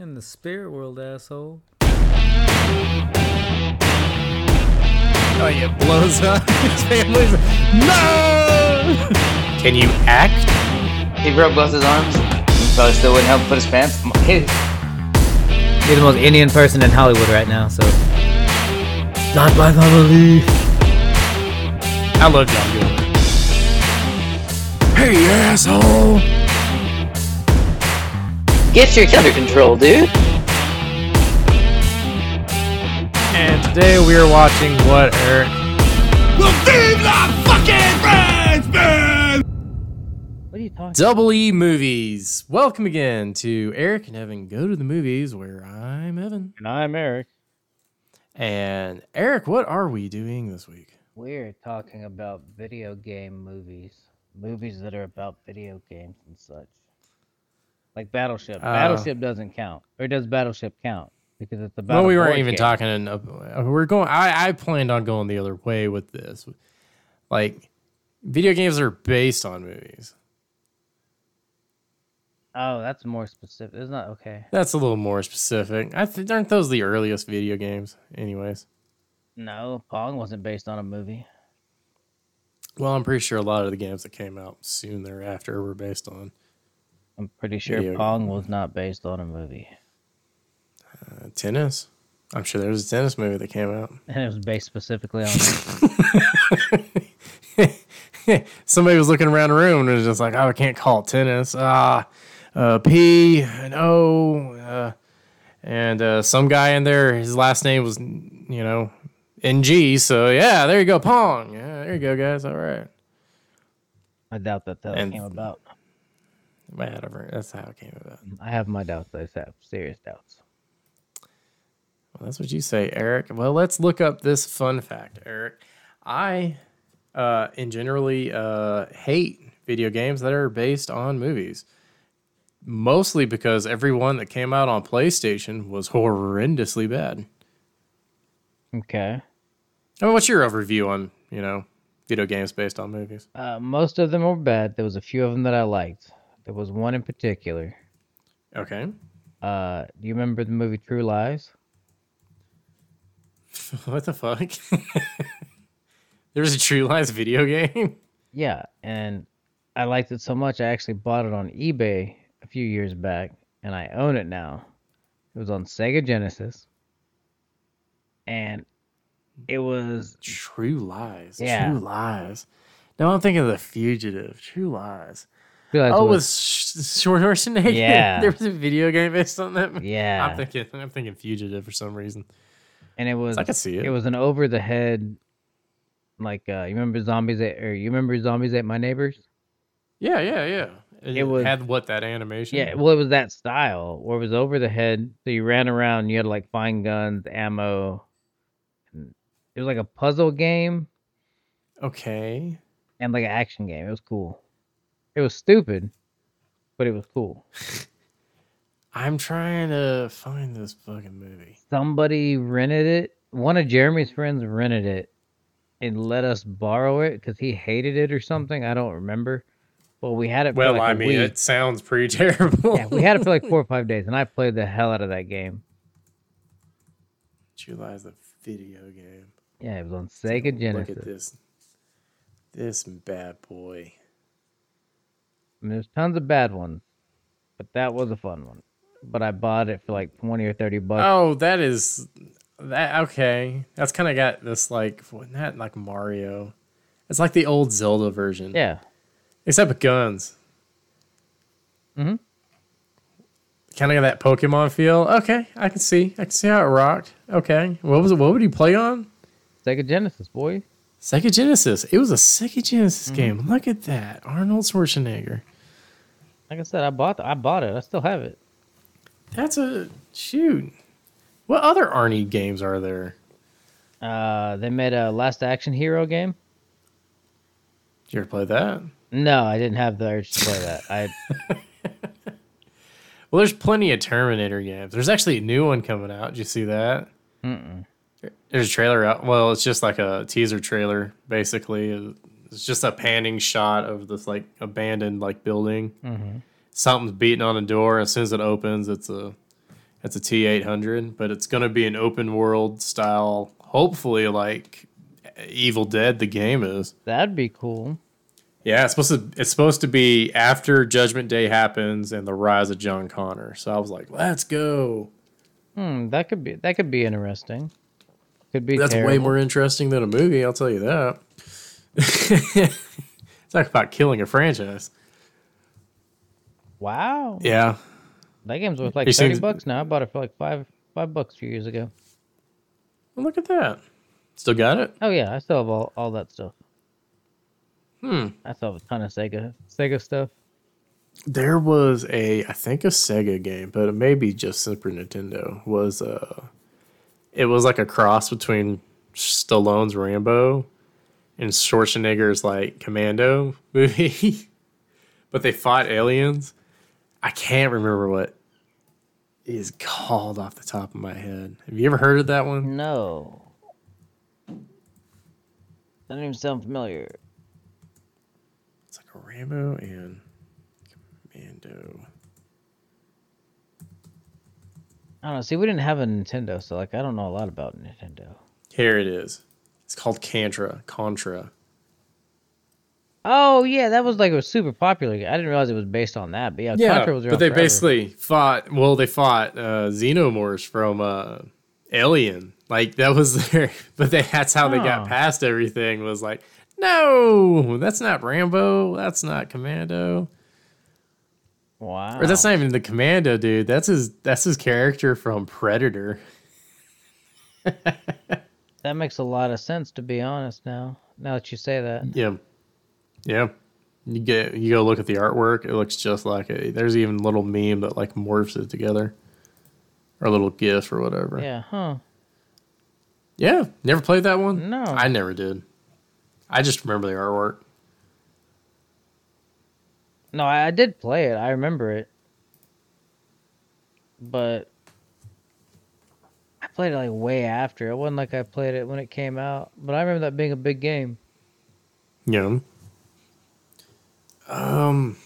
In the spirit world, asshole. Oh, yeah, blows up. His family's no. Can you act? He broke both his arms. Probably still wouldn't help put his pants. Hey, You're the most Indian person in Hollywood right now, so. Not my family. I love John Gilbert. Hey, asshole. Get your under control, dude. And today we are watching what, Eric? What are you talking Double E movies. Welcome again to Eric and Evan Go to the Movies, where I'm Evan. And I'm Eric. And Eric, what are we doing this week? We're talking about video game movies, movies that are about video games and such. Like Battleship. Uh, Battleship doesn't count, or does Battleship count? Because it's about. Well, we weren't even game. talking. In, uh, we're going. I, I planned on going the other way with this. Like, video games are based on movies. Oh, that's more specific. It's not okay. That's a little more specific. I th- aren't those the earliest video games, anyways? No, Pong wasn't based on a movie. Well, I'm pretty sure a lot of the games that came out soon thereafter were based on I'm pretty sure Video Pong was not based on a movie, uh, tennis. I'm sure there was a tennis movie that came out. and it was based specifically on. Somebody was looking around the room and was just like, "Oh, I can't call it tennis." Ah, uh, P and O, uh, and uh, some guy in there. His last name was, you know, NG. So yeah, there you go, Pong. Yeah, there you go, guys. All right, I doubt that that And- came about. Whatever. That's how it came about. I have my doubts. I have serious doubts. Well, that's what you say, Eric. Well, let's look up this fun fact, Eric. I, uh, in generally, uh, hate video games that are based on movies. Mostly because every one that came out on PlayStation was horrendously bad. Okay. I mean, what's your overview on, you know, video games based on movies? Uh, most of them were bad. There was a few of them that I liked. There was one in particular. Okay. Uh, do you remember the movie True Lies? what the fuck? there was a True Lies video game? Yeah, and I liked it so much I actually bought it on eBay a few years back, and I own it now. It was on Sega Genesis, and it was True Lies. Yeah. True Lies. No, I'm thinking of The Fugitive. True Lies. Lies Oh, was- with Schwarzenegger. Yeah. there was a video game based on that. Yeah. I'm thinking. I'm thinking Fugitive for some reason. and it was I can see it. It was an over the head, like uh, you remember zombies at, or you remember zombies ate my neighbors? Yeah, yeah, yeah. It, It was- had what that animation. Yeah, well, it was that style where it was over the head. So you ran around, you had to like find guns, ammo. And it was like a puzzle game Okay. and like an action game. It was cool. It was stupid, but it was cool. I'm trying to find this fucking movie. Somebody rented it. One of Jeremy's friends rented it and let us borrow it because he hated it or something. I don't remember. But we had it for Well, like I a mean, week. it sounds pretty terrible. Yeah, we had it for like four or five days, and I played the hell out of that game. True Lies, the video game. Yeah, it was on Sega Genesis. Look at this. This bad boy. There's tons of bad ones, but that was a fun one. But I bought it for like twenty or thirty bucks. Oh, that is that okay. That's kind of got this like that like Mario? It's like the old Zelda version. Yeah, Except with guns. Mm-hmm. Kind of got that Pokemon feel. Okay, I can see. I can see how it rocked. Okay. What was it? What would you play on? Sega Genesis, boy. Sega Genesis. It was a Sega Genesis Mm-hmm. game. Look at that. Arnold Schwarzenegger. Like I said, I bought I bought it. I still have it. That's a shoot. What other Arnie games are there? Uh, they made a Last Action Hero game. Did you ever play that? No, I didn't have the urge to play that. I Well, there's plenty of Terminator games. There's actually a new one coming out. Did you see that? mm-mm. There's a trailer out. Well, it's just like a teaser trailer, basically. It's just a panning shot of this like abandoned like building. Mhm. Something's beating on a door. As soon as it opens, it's a It's a T800, but it's going to be an open world style, hopefully like Evil Dead the game is. That'd be cool. Yeah, it's supposed to it's supposed to be after Judgment Day happens and the rise of John Connor. So I was like, "Let's go." Hmm, that could be that could be interesting. Could be That's way more interesting than a movie, I'll tell you that. Talk about killing a franchise. Wow. Yeah. That game's worth like You thirty seen- bucks now. I bought it for like five five bucks a few years ago. Well, look at that. Still got it? Oh yeah, I still have all, all that stuff. Hmm. I still have a ton of Sega Sega stuff. There was a, I think a Sega game, but it may be just Super Nintendo. Was uh, it was like a cross between Stallone's Rambo and Schwarzenegger's like Commando movie, but they fought aliens. I can't remember what it is called off the top of my head. Have you ever heard of that one? No. That Doesn't even sound familiar. It's like a Rambo and Commando. I don't know. See, we didn't have a Nintendo, so like I don't know a lot about Nintendo. Here it is. It's called Contra. Contra. Oh yeah, that was like a super popular. I didn't realize it was based on that. But yeah, Contra was but they forever. basically fought. Well, they fought uh, xenomorphs from uh, Alien. Like that was their. But they, that's how they got past everything. Was like, no, that's not Rambo. That's not Commando. Wow. Or that's not even the Commando dude. That's his. That's his character from Predator. That makes a lot of sense, to be honest. Now, now that you say that, Yeah, yeah. You get you go look at the artwork. It looks just like it. There's even a little meme that like morphs it together, or a little GIF or whatever. yeah, huh? Yeah, never played that one. No. I never did. I just remember the artwork. No, I, did play it. I remember it, but I played it like way after. It wasn't like I played it when it came out. But I remember that being a big game. Yeah. Um.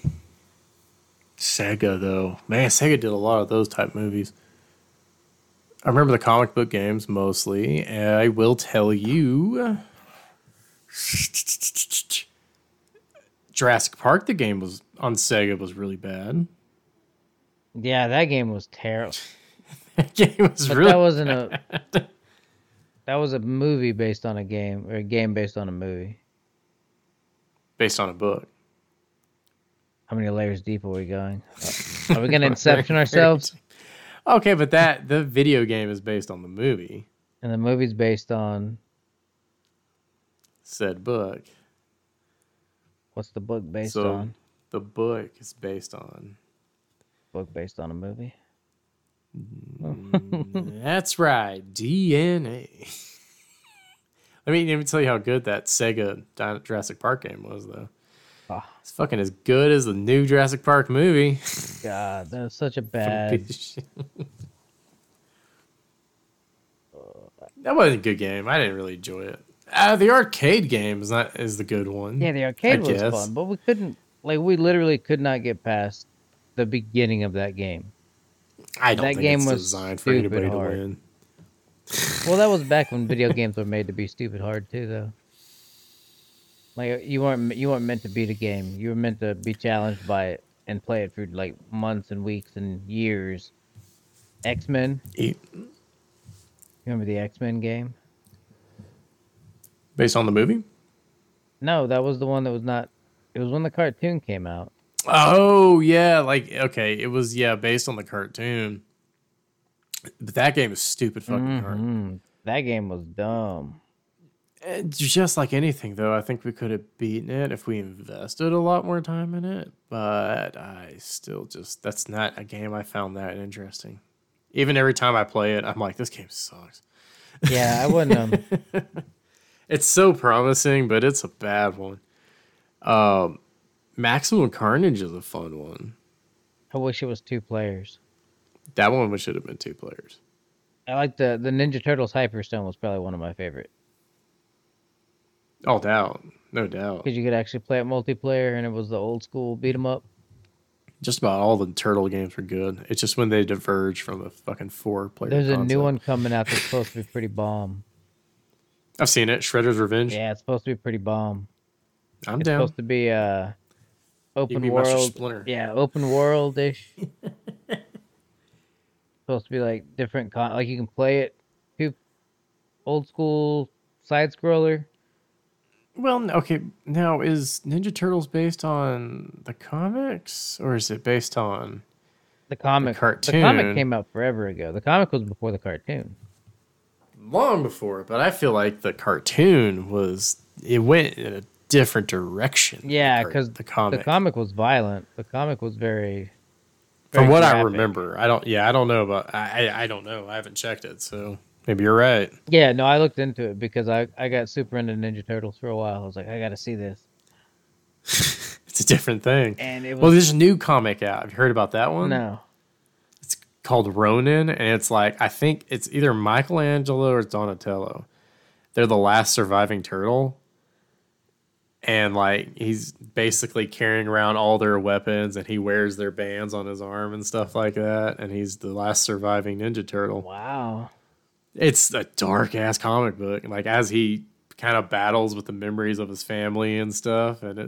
Sega though, man, Sega did a lot of those type movies. I remember the comic book games mostly. I will tell you, Jurassic Park, the game was on Sega was really bad. Yeah, that game was terrible. That game was But really that wasn't a. That was a movie based on a game, or a game based on a movie. based on a book. How many layers deep are we going? Are we gonna Inception ourselves? Okay, but that the video game is based on the movie. And the movie's based on Said book. what's the book based so on? The book is based on. Book based on a movie. That's right, DNA. let me let me tell you how good that Sega Jurassic Park game was, though. Ah. It's fucking as good as the new Jurassic Park movie. God, that was such a bad. that wasn't a good game. I didn't really enjoy it. Uh, the arcade game is not is the good one. Yeah, the arcade was guess. fun, but we couldn't like we literally could not get past the beginning of that game. I don't that think game it's was designed for anybody hard. to win. Well, that was back when video games were made to be stupid hard too, though. Like you weren't you weren't meant to beat a game. You were meant to be challenged by it and play it for like months and weeks and years. X Men. E- Remember the X Men game? Based on the movie? No, that was the one that was not. It was when the cartoon came out. Oh yeah, like okay, it was yeah based on the cartoon. But that game is stupid fucking hard. Mhm. That game was dumb. It's just like anything though. I think we could have beaten it if we invested a lot more time in it. But I still just that's not a game I found that interesting. Even every time I play it, I'm like, this game sucks. Yeah, I wouldn't. Um, It's so promising, but it's a bad one. Um, Maximum Carnage is a fun one. I wish it was two players. That one should have been two players. I like the the Ninja Turtles Hyperstone was probably one of my favorite Oh, doubt, no doubt. because you could actually play it multiplayer and it was the old school beat 'em up. Just about all the turtle games are good. It's just when they diverge from the fucking four player. There's a new one coming out that's supposed to be pretty bomb. I've seen it. Shredder's Revenge. Yeah, it's supposed to be pretty bomb. I'm It's down. supposed to be uh open can be world. Splinter. Yeah, open world ish. supposed to be like different con like you can play it two old school side scroller. Well, okay. Now, is Ninja Turtles based on the comics or is it based on? The comic The cartoon. comic came out forever ago. The comic was before the cartoon. long before, but I feel like the cartoon was it went in a different direction. Yeah, because the the comic. The comic was violent. The comic was very. From very what I remember, I don't. Yeah, I don't know about. I I, I don't know. I haven't checked it, so maybe you're right. Yeah, no, I looked into it because I I got super into Ninja Turtles for a while. I was like, I got to see this, It's a different thing. and it was Well, there's a new comic out. Have you heard about that one? no. It's called Ronin, and it's like I think it's either Michelangelo or Donatello. They're the last surviving turtle, and like he's basically carrying around all their weapons, and he wears their bands on his arm and stuff like that. And he's the last surviving Ninja Turtle. Wow. It's a dark ass comic book. Like as he kind of battles with the memories of his family and stuff, and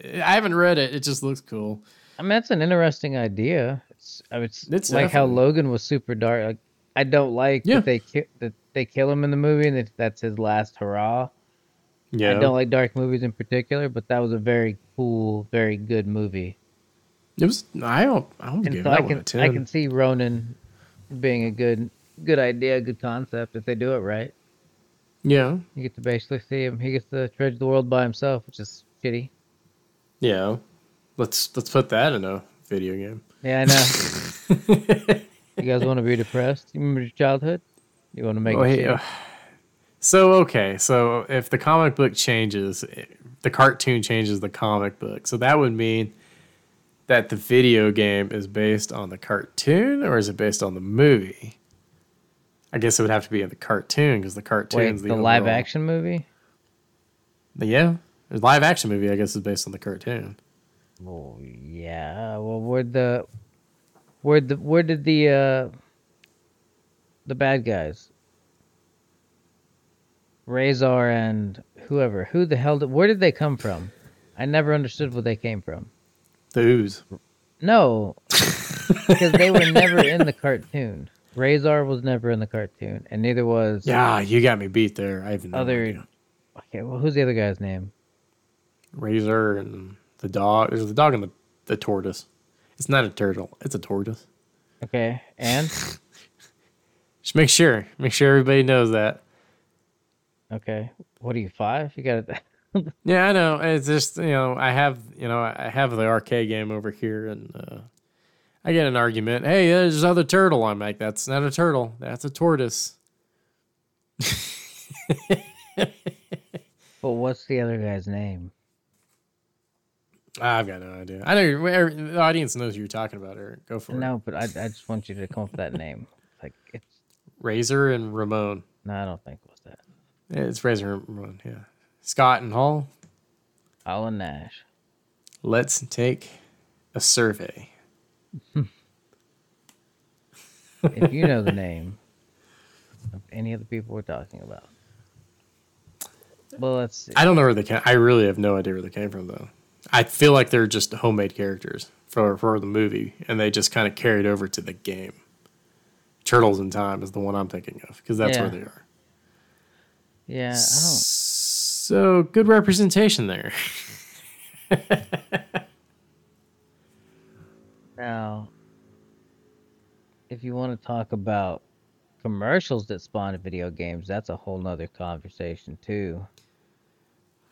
it, I haven't read it. It just looks cool. I mean, that's an interesting idea. It's, I mean, it's, It's like how Logan was super dark. Like, I don't like Yeah. that they ki- that they kill him in the movie and that that's his last hurrah. Yeah, I don't like dark movies in particular, but that was a very cool, very good movie. it was. I don't. I don't And give so that I one a can ten. I can see Ronin being a good good idea, good concept if they do it right. Yeah, You get to basically see him. He gets to trudge the world by himself, which is shitty. yeah. Let's let's put that in a video game. Yeah, I know. you guys want to be depressed? You remember your childhood? You want to make Oh, it hey, uh, so okay, so if the comic book changes, the cartoon changes the comic book. So that would mean that the video game is based on the cartoon, or is it based on the movie? I guess it would have to be in the cartoon because the Wait, cartoon's the, the, live action movie? Yeah, the live action movie. I guess is based on the cartoon. Well, yeah. Well, where the where the where did the uh the bad guys Razor and whoever who the hell did where did they come from? I never understood where they came from. The ooze. No, because they were never in the cartoon. Razor was never in the cartoon, and neither was Yeah, you got me beat there. I even other. Okay, well, who's the other guy's name? razor and the dog. There's the dog and the, the tortoise. It's not a turtle. It's a tortoise. Okay, and Just make sure. Make sure everybody knows that. Okay, what are you five? You got it. Yeah, I know. It's just you know I have you know I have the arcade game over here and uh, I get an argument. Hey, there's other turtle. I'm like, that's not a turtle. That's a tortoise. But what's the other guy's name? I've got no idea. I know the audience knows who you're talking about. Eric, go for it. No, but I, I just want you to come up with that name. Like it's Razor and Ramon. no, I don't think it was that. Yeah, it's Razor and Ramon. Yeah, Scott and Hall. Alan Nash. Let's take a survey. If you know the name of any of the people we're talking about. Well, let's see. I don't know where they came. I really have no idea where they came from though. I feel like they're just homemade characters for for the movie, and they just kind of carried over to the game. Turtles in Time is the one I'm thinking of because that's Yeah. where they are. Yeah. So good representation there. Now, if you want to talk about commercials that spawn video games, that's a whole nother conversation too.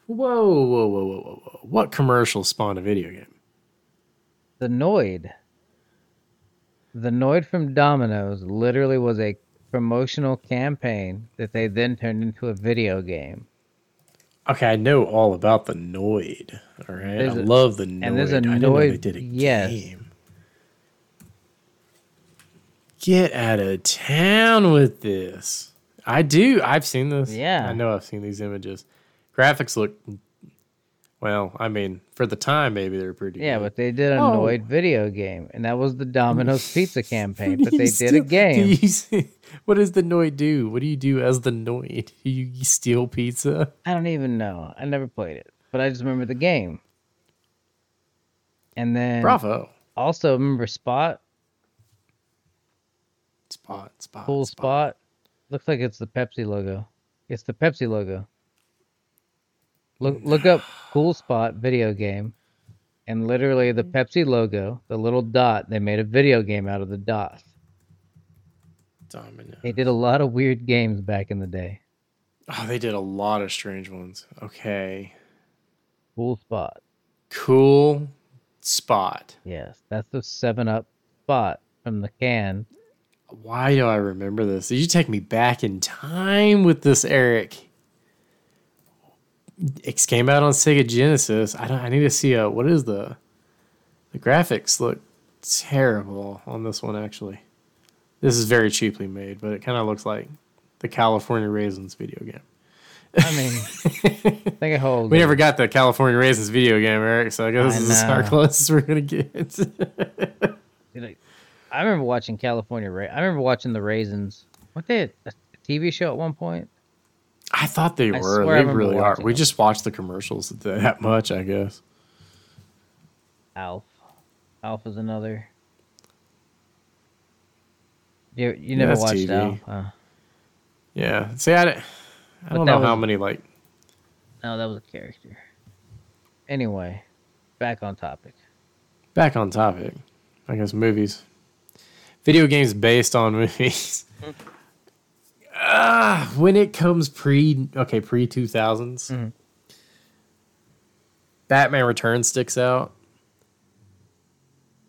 Whoa, whoa, whoa, whoa, whoa, whoa! What commercial spawned a video game? The Noid. The Noid from Domino's literally was a promotional campaign that they then turned into a video game. Okay, I know all about the Noid. All right, There's I a- love the Noid. and there's a I didn't know they Noid- did a yes. game. Get out of town with this. I do. I've seen this. Yeah. I know I've seen these images. Graphics look Well, I mean, for the time, maybe they're pretty. Yeah, good. but they did a Oh. Noid video game, and that was the Domino's Pizza campaign. But you they did a game. you see- what does the Noid do? What do you do as the Noid? Do you steal pizza? I don't even know. I never played it, but I just remember the game. And then Bravo. also remember Spot, Spot, spot. cool Spot. Looks like it's the Pepsi logo. It's the Pepsi logo. Look look up cool Spot video game, and literally the mm. Pepsi logo, the little dot. They made a video game out of the dot. Domino. They did a lot of weird games back in the day. Oh, they did a lot of strange ones. Okay. Cool Spot. Cool spot. Yes, that's the Seven Up spot from the can. Why do I remember this? Did you take me back in time with this, Eric? It came out on Sega Genesis. I don't. I need to see a. What is the? The graphics look terrible on this one. Actually, this is very cheaply made, but it kind of looks like the California Raisins video game. I mean, think of how old We never got the California Raisins video game, Eric. So I guess I this is our know. closest we're gonna get. I- I remember watching California. Ra- I remember watching the Raisins. What they had a TV show at one point. I thought they I were. They really are. We them. just watched the commercials that much, I guess. Alf. Alf is another. You you never that's watched TV. Alf? Huh? Yeah. See, I, I don't that know how many like. No, that was a character. Anyway, back on topic. Back on topic. I guess movies. Video games based on movies. Hmm. Ah, when it comes pre okay pre two Mhm. Batman Returns sticks out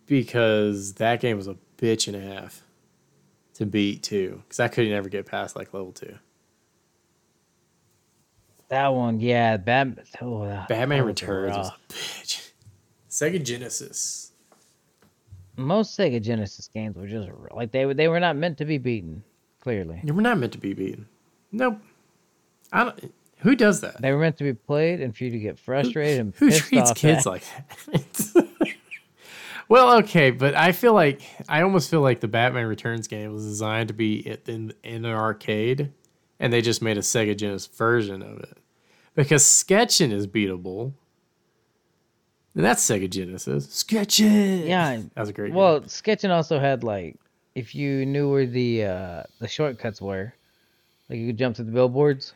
because that game was a bitch and a half to beat too. Because I couldn't ever get past like level two. That one, yeah, Bat- oh, that- Batman that Returns was a bitch. Sega Genesis. Most Sega Genesis games were just like they were. They were not meant to be beaten. Clearly, You were not meant to be beaten. Nope. I don't. Who does that? they were meant to be played and for you to get frustrated and Who treats kids at. like that? well, okay, but I feel like I almost feel like the Batman Returns game was designed to be in in an arcade, and they just made a Sega Genesis version of it because Skitchin is beatable. And that's Sega Genesis. Skitchin. Yeah, that was a great. Well, game. skitching also had like if you knew where the uh the shortcuts were, like you could jump to the billboards.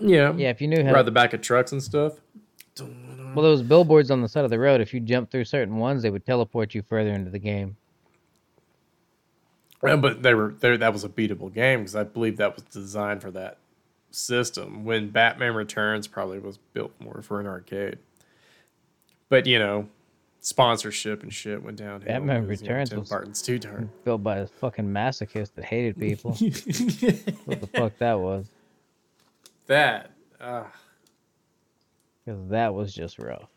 yeah, Yeah, if you knew how. Ride the back of trucks and stuff. well, those billboards on the side of the road. If you jumped through certain ones, they would teleport you further into the game. Yeah, but they were there. That was a beatable game because I believe that was designed for that system. When Batman Returns probably was built more for an arcade. But you know, sponsorship and shit went downhill. Batman because, you know, Returns Tim was- Burton's too darn. Built by a fucking masochist that hated people. what the fuck that was? that uh, Because that was just rough.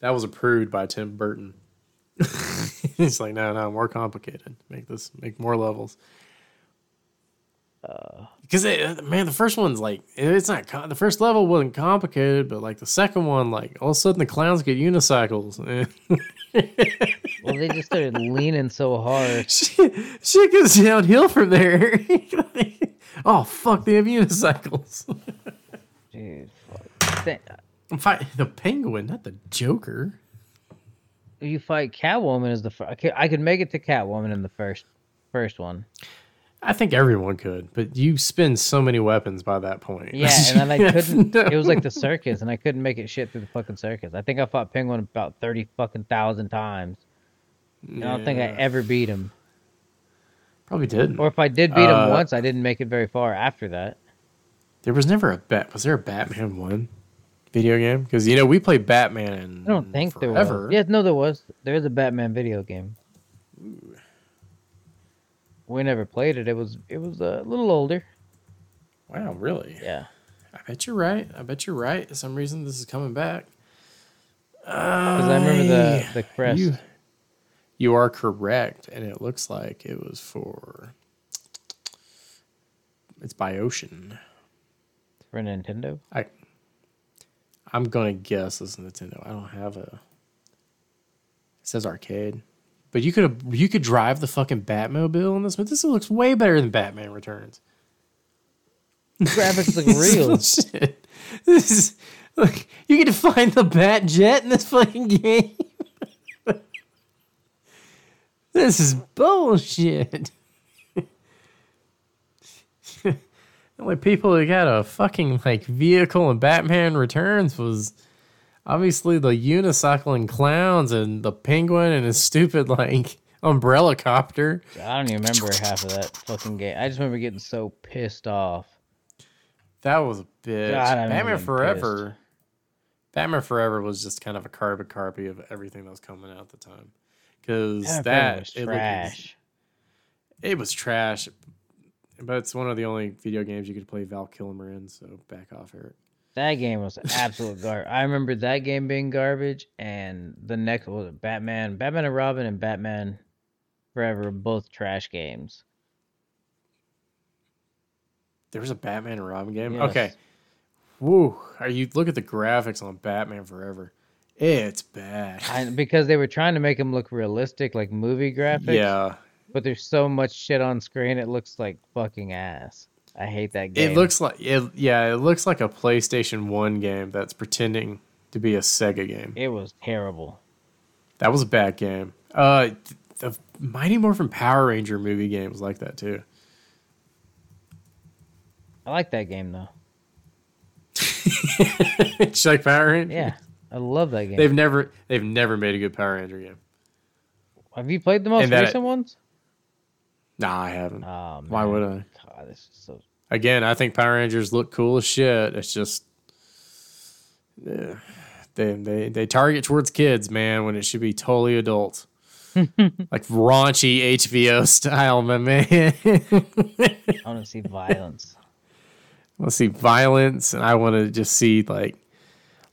that was approved by Tim Burton. He's like, no, no, more complicated. Make this, make more levels. Because uh, man, the first one's like it's not the first level wasn't complicated, but like the second one, like all of a sudden the clowns get unicycles. Well, they just started leaning so hard. shit, shit goes downhill from there. oh fuck, they have unicycles. Dude, fuck. Th- uh, I'm fighting the penguin, not the Joker. You fight Catwoman as the first. I could, I could make it to Catwoman in the first first one. I think everyone could, but you spend so many weapons by that point. Yeah, and then I couldn't. no- It was like the circus, and I couldn't make it shit through the fucking circus. I think I fought Penguin about thirty fucking thousand times. And I don't think I ever beat him. probably did. Or if I did beat him Uh, once, I didn't make it very far after that. There was never a bet. Was there a Batman one video game? Because you know we played Batman. And I don't think there forever. was. Yeah, no, there was. There is a Batman video game. We never played it. It was it was a little older. Wow, really? Yeah. I bet you're right. I bet you're right. For some reason, this is coming back. Because I remember the the crest. You, you are correct, and it looks like it was for. It's by Ocean. for Nintendo. I. I'm gonna guess this is Nintendo. I don't have a. It says arcade, but you could you could drive the fucking Batmobile in this, but this looks way better than Batman Returns. Graphics look real. Shit. This is like you get to find the Bat Jet in this fucking game. this is bullshit. only people who got a fucking like vehicle in Batman Returns was obviously the unicycling clowns and the penguin and his stupid like umbrella copter. I don't even remember half of that fucking game. I just remember getting so pissed off. That was a bitch. God, Batman Forever. Batman Forever was just kind of a carbon copy of everything that was coming out at the time. Because that was it, looked- trash. it was trash, but it's one of the only video games you could play Val Kilmer in. So back off, Eric. That game was absolute garbage. I remember that game being garbage, and the next was Batman, Batman and Robin, and Batman Forever, both trash games. There was a Batman and Robin game. Yes. Okay. Woo! Are you look at the graphics on Batman Forever? It's bad. I, because they were trying to make them look realistic, like movie graphics. yeah, But there's so much shit on screen, it looks like fucking ass. I hate that game. it looks like it. Yeah, it looks like a PlayStation One game that's pretending to be a Sega game. It was terrible. That was a bad game. Uh, the Mighty Morphin Power Ranger movie game was like that too. I like that game though. It's like Power Ranger. Yeah, I love that game. They've never they've never made a good Power Ranger game. Have you played the most recent ones? Nah, I haven't. Oh, Why would I? God, this is so. Again, I think Power Rangers look cool as shit. It's just yeah, they they they target towards kids, man, when it should be totally adult. like raunchy HBO style, my man. I want to see violence. I want to see violence, and I want to just see like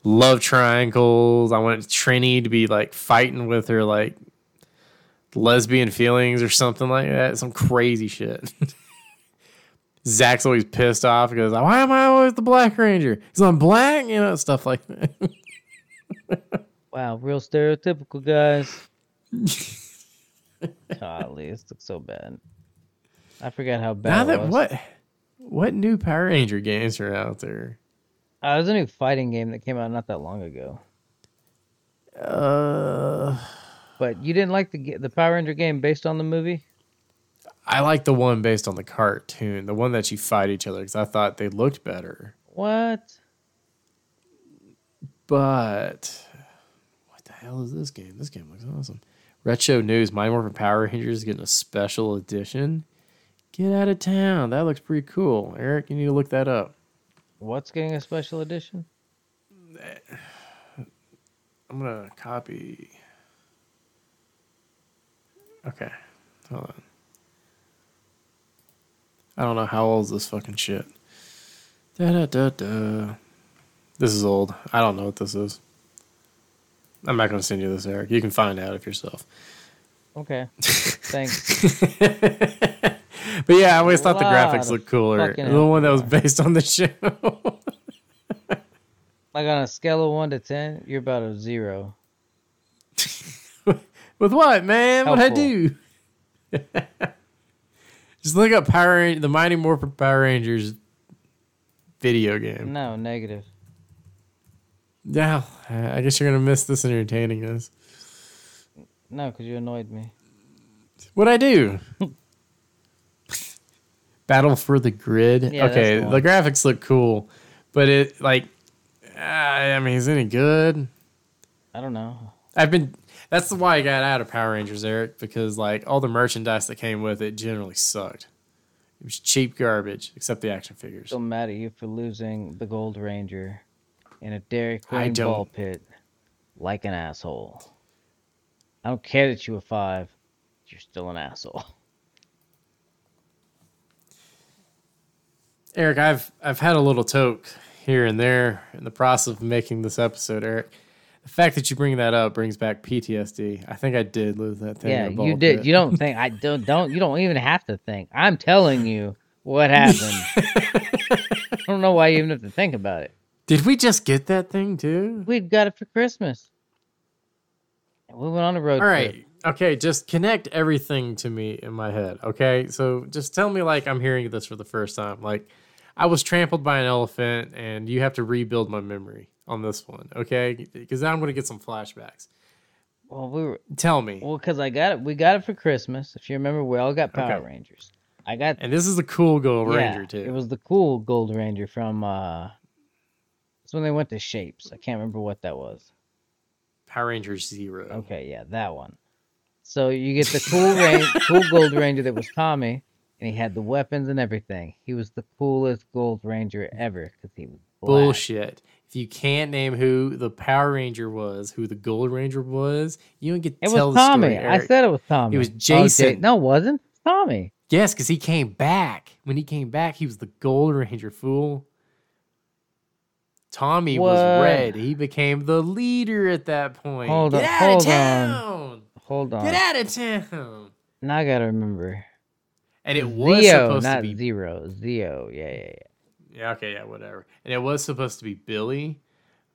love triangles. I want Trini to be like fighting with her like lesbian feelings or something like that. Some crazy shit. Zach's always pissed off because why am I always the Black Ranger? He's on black, you know, stuff like that. Wow, real stereotypical guys. Golly, this looks so bad. I forgot how bad now it that what what new Power Ranger games are out there? Uh, there's a new fighting game that came out not that long ago. Uh, But you didn't like the the Power Ranger game based on the movie? I like the one based on the cartoon, the one that you fight each other, because I thought they looked better. What? But what the hell is this game? This game looks awesome. Retro News, Mighty Morphin Power Rangers is getting a special edition. Get out of town. That looks pretty cool. Eric, you need to look that up. What's getting a special edition? I'm gonna copy. Okay, hold on. I don't know how old is this fucking shit. Da da da da. This is old. I don't know what this is. I'm not gonna send you this, Eric. You can find out if yourself. Okay. Thanks. But yeah, I always thought the graphics looked cooler. The one that was based on the show. Like on a scale of one to ten, you're about a zero. With what, man? What I do? Just look up Power the Mighty Morphin Power Rangers video game. No, negative. Yeah, I guess you're gonna miss this entertaining us. No, because you annoyed me. What I do? Battle for the Grid. Yeah, okay, the the, graphics look cool, but it like, uh, I mean, is it any good? I don't know. I've been. That's why I got out of Power Rangers, Eric, because like all the merchandise that came with it generally sucked. It was cheap garbage, except the action figures. Still mad at you for losing the Gold Ranger in a Dairy Queen ball pit like an asshole. I don't care that you were five. You're still an asshole. Eric, I've I've had a little toke here and there in the process of making this episode, Eric. The fact that you bring that up brings back PTSD. I think I did lose that thing. yeah, in a ball you did. You don't think I don't don't you don't even have to think. I'm telling you what happened. I don't know why you even have to think about it. Did we just get that thing too? We got it for Christmas. And we went on a road All trip. right. Okay, just connect everything to me in my head. Okay, so just tell me like I'm hearing this for the first time. Like I was trampled by an elephant, and you have to rebuild my memory on this one. Okay, because now I'm gonna get some flashbacks. Well, we were Tell me. well because I got it. We got it for Christmas. If you remember, we all got Power Okay. Rangers. I got And this is a cool Gold yeah, Ranger too. It was the cool Gold Ranger from. uh It's when they went to Shapes. I can't remember what that was. Power Rangers Zero. Okay, yeah, that one. So you get the cool cool Gold Ranger that was Tommy, and he had the weapons and everything. He was the coolest Gold Ranger ever because he was black. Bullshit. You can't name who the Power Ranger was, who the Gold Ranger was, you don't get to It tell was Tommy. story. I said it was Tommy. It was Oh, Jason. no, it wasn't. Tommy. Yes, because he came back. When he came back, he was the Gold Ranger fool. Tommy was red. He became the leader at that point. Hold Get on, out hold of on. town. Hold on. Get out of town. Now I gotta remember. And it was Zeo, supposed not to be zero. Zeo. Yeah, yeah, yeah. Yeah, okay, yeah, whatever. And it was supposed to be Billy,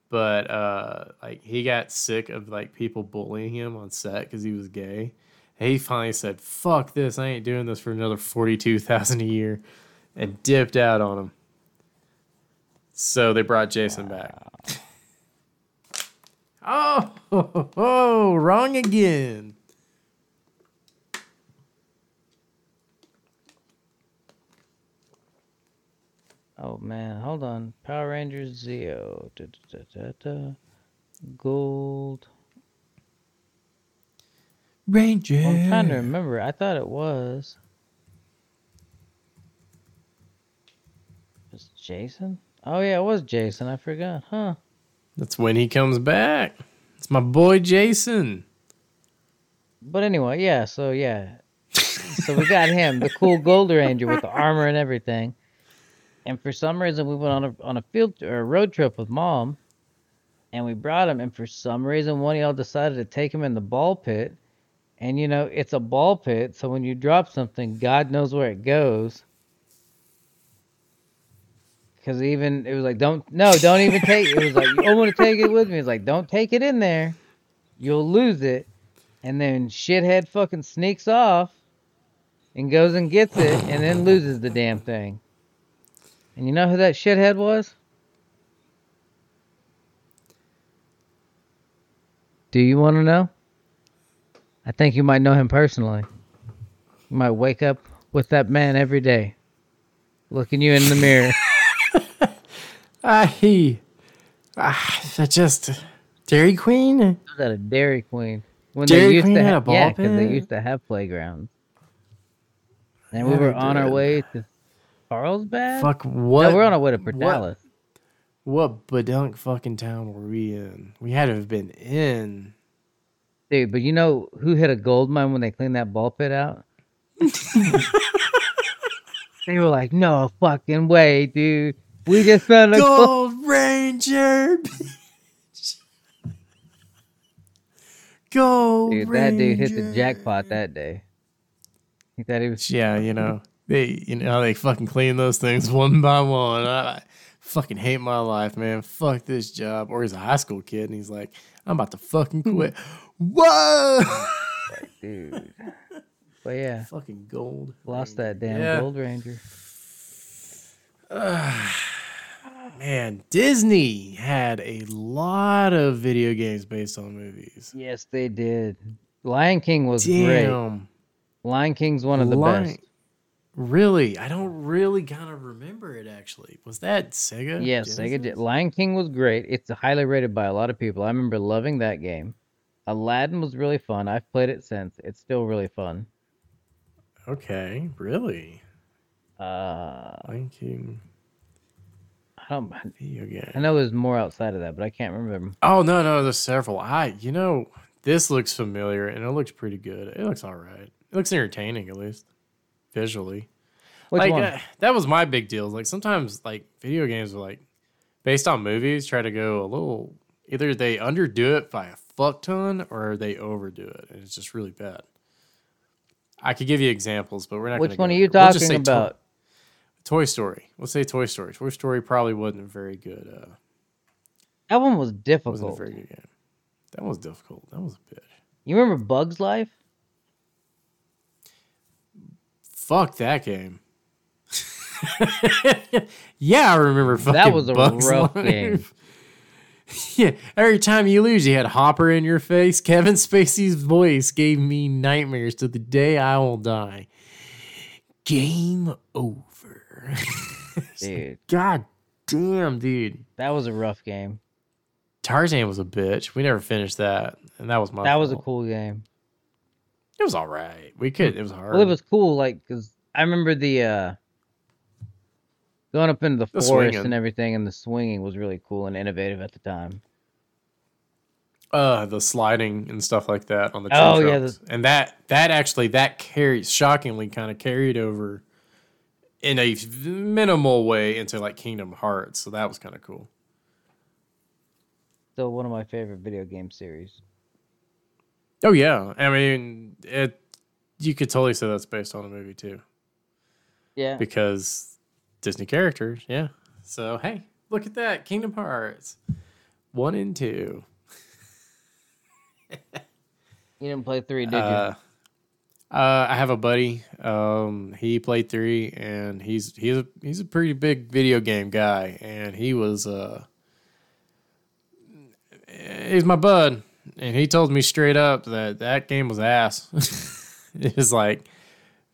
but uh like he got sick of like people bullying him on set because he was gay. And he finally said, "Fuck this! I ain't doing this for another forty-two thousand a year," and dipped out on him. So they brought Jason back. Oh, oh, wrong again. Oh man, hold on. Power Rangers Zeo. Da, da, da, da, da. Gold. Ranger. I'm trying to remember. I thought it was. Was Jason? Oh yeah, it was Jason. I forgot. Huh. That's when he comes back. It's my boy Jason. But anyway, yeah. So yeah. so we got him, the cool Gold Ranger with the armor and everything. And for some reason, we went on a on a field or a road trip with mom, and we brought him. And for some reason, one of y'all decided to take him in the ball pit. And you know, it's a ball pit, so when you drop something, God knows where it goes. Cause even it was like, don't no, don't even take. It was like, I want to take it with me. It's like, don't take it in there, you'll lose it. And then shithead fucking sneaks off, and goes and gets it, and then loses the damn thing. And you know who that shithead was? Do you want to know? I think you might know him personally. You might wake up with that man every day, looking you in the mirror. Ah, he. Ah, that just. Dairy Queen? was at a Dairy Queen when Dairy they used Queen to had a have ball yeah, 'cause they used to have playgrounds. And we were on our way to Carlsbad. Fuck, what? no, we're on our way to what- Portales. What badunk fucking town were we in? We had to have been in. Dude, but you know who hit a gold mine when they cleaned that ball pit out? they were like, "No fucking way, dude! We just found a gold." Gold Ranger! bitch. Gold Dude, Ranger. that dude hit the jackpot that day. He thought he was. Yeah, you know, they, you know, they fucking clean those things one by one. I, fucking hate my life, man. Fuck this job. Or he's a high school kid and he's like, I'm about to fucking hmm. quit. Whoa! Dude. But yeah, fucking gold. lost that damn Yeah. gold ranger. Man, Disney had a lot of video games based on movies. Yes, they did. Lion King was great. Lion King's one of the Lion- best. Really? I don't really kind of remember it actually. Was that Sega? Yes, Sega did. Lion King was great. It's highly rated by a lot of people. I remember loving that game. Aladdin was really fun. I've played it since. It's still really fun. Okay, really? Uh, Lion King I don't. video game. I know there's more outside of that, but I can't remember. Oh no, no, there's several. I, you know, this looks familiar and it looks pretty good. It looks all right. It looks entertaining at least visually. Which like uh, that was my big deal. Like sometimes like video games are like based on movies try to go a little either they underdo it by a fuck ton or they overdo it and it's just really bad. I could give you examples, but we're not. Which one are you there. We'll talking Toy- about? Toy Story. Let's say Toy Story. Toy Story probably wasn't a very good uh, That one was It wasn't a difficult. very good game. That was difficult. That was a bitch. You remember Bugs Life? Fuck that game. yeah, I remember fucking That was a Bugs rough Life. game. Yeah, every time you lose, you had Hopper in your face. Kevin Spacey's voice gave me nightmares to the day I will die. Game over. Dude, God damn, dude. that was a rough game. Tarzan was a bitch. We never finished that, and that was my. That was a cool game. It was all right. We could. It was hard. Well, it was cool, like, because I remember the uh going up into the, The forest swinging. and everything, and the swinging was really cool and innovative at the time. uh the sliding and stuff like that on the Oh, yeah, trunks. and that that actually that carries shockingly kind of carried over in a minimal way into like Kingdom Hearts. So that was kind of cool. Still one of my favorite video game series. Oh yeah, I mean it. You could totally say that's based on a movie too, Yeah. because Disney characters. Yeah. So hey, look at that Kingdom Hearts one and two. You didn't play three, did you? Uh, uh, I have a buddy. Um, he played three, and he's he's a he's a pretty big video game guy, and he was uh, he's my bud, and he told me straight up that that game was ass. it was like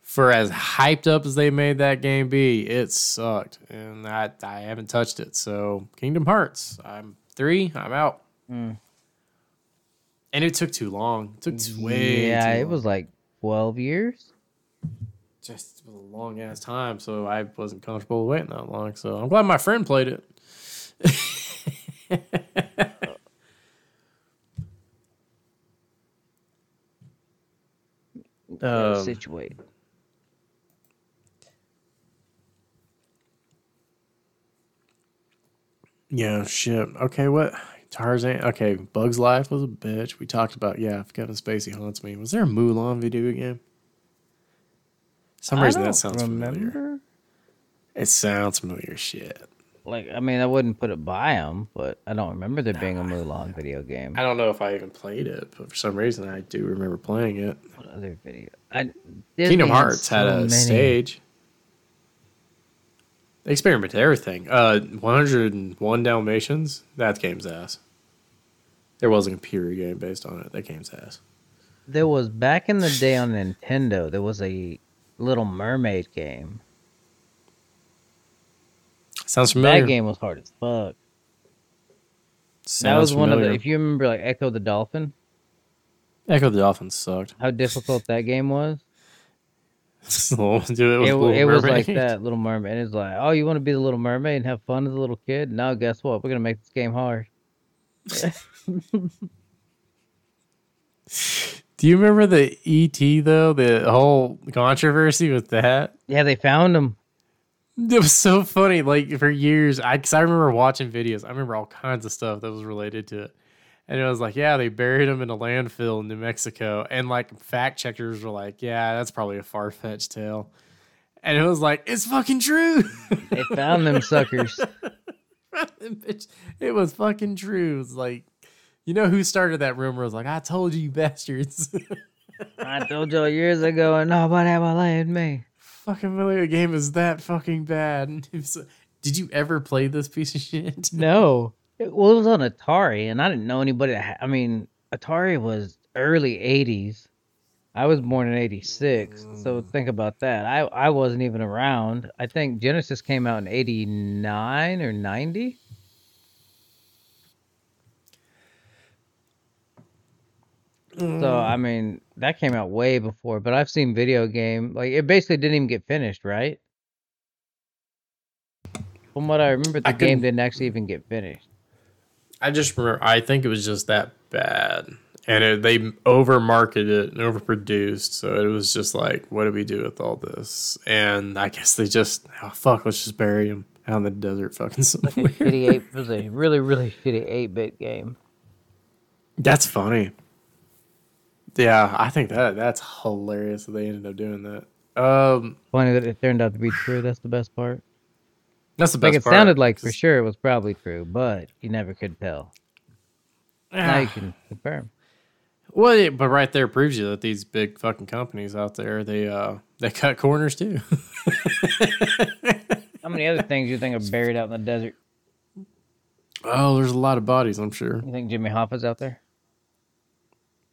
for as hyped up as they made that game be, it sucked, and I I haven't touched it. So Kingdom Hearts, I'm three, I'm out. Mm. And it took too long. It took way yeah, too it was like 12 years. just a long ass time, so I wasn't comfortable waiting that long. So I'm glad my friend played it. Gotta Um, situate. yeah, shit. Okay, what Tarzan? Okay, Bugs Life was a bitch. We talked about yeah. If Kevin Spacey haunts me, was there a Mulan video game? some I reason don't that sounds familiar. It sounds familiar. Shit. Like, I mean, I wouldn't put it by them, but I don't remember there being a Mulan video game. I don't know if I even played it, but for some reason I do remember playing it. What other video? I, Kingdom Hearts had so a many. stage. They experimented with everything. Uh, 101 Dalmatians. That game's ass. There was a computer game based on it. That game's ass. There was back in the day on Nintendo. There was a Little Mermaid game. Sounds familiar. That game was hard as fuck. Sounds that was one of the. If you remember, like Ecco the Dolphin, Ecco the Dolphin sucked. how difficult that game was. Dude, it was, It, it was like that. Little Mermaid. It's like, oh, you want to be the Little Mermaid and have fun as a little kid? Now, guess what? We're gonna make this game hard. Do you remember the ET though? The whole controversy with that. Yeah, they found him. It was so funny. Like for years, I cause I remember watching videos. I remember all kinds of stuff that was related to it, and it was like, yeah, they buried him in a landfill in New Mexico, and like fact checkers were like, yeah, that's probably a far fetched tale, and it was like, it's fucking true. They found them suckers. It was fucking true. It's like, you know who started that rumor? It was like, I told you, you bastards. I told y'all years ago, and nobody ever believed me. Fucking familiar game is that fucking bad. Uh, did you ever play this piece of shit? No. It, well, it was on Atari, and I didn't know anybody. That ha- I mean, Atari was early '80s. I was born in '86, so mm. think about that. I I wasn't even around. I think Genesis came out in '89 or '90. So mm. I mean, that came out way before. But I've seen video game like it basically didn't even get finished, right? From what I remember, the I game didn't actually even get finished. I just remember. I think it was just that bad, and it, they over marketed it and overproduced. So it was just like, what do we do with all this? And I guess they just, oh fuck, let's just bury him out in the desert, fucking somewhere. shitty eight was a really really shitty eight bit game. That's funny. Yeah, I think that that's hilarious that they ended up doing that. Um, Funny that it turned out to be true. That's the best part. That's the Like best it part. sounded like for sure it was probably true, but you never could tell. Now you can confirm. Well, it, but right there proves you that these big fucking companies out there they uh they cut corners too. How many other things you think are buried out in the desert? oh, there's a lot of bodies, I'm sure. You think Jimmy Hoffa's out there?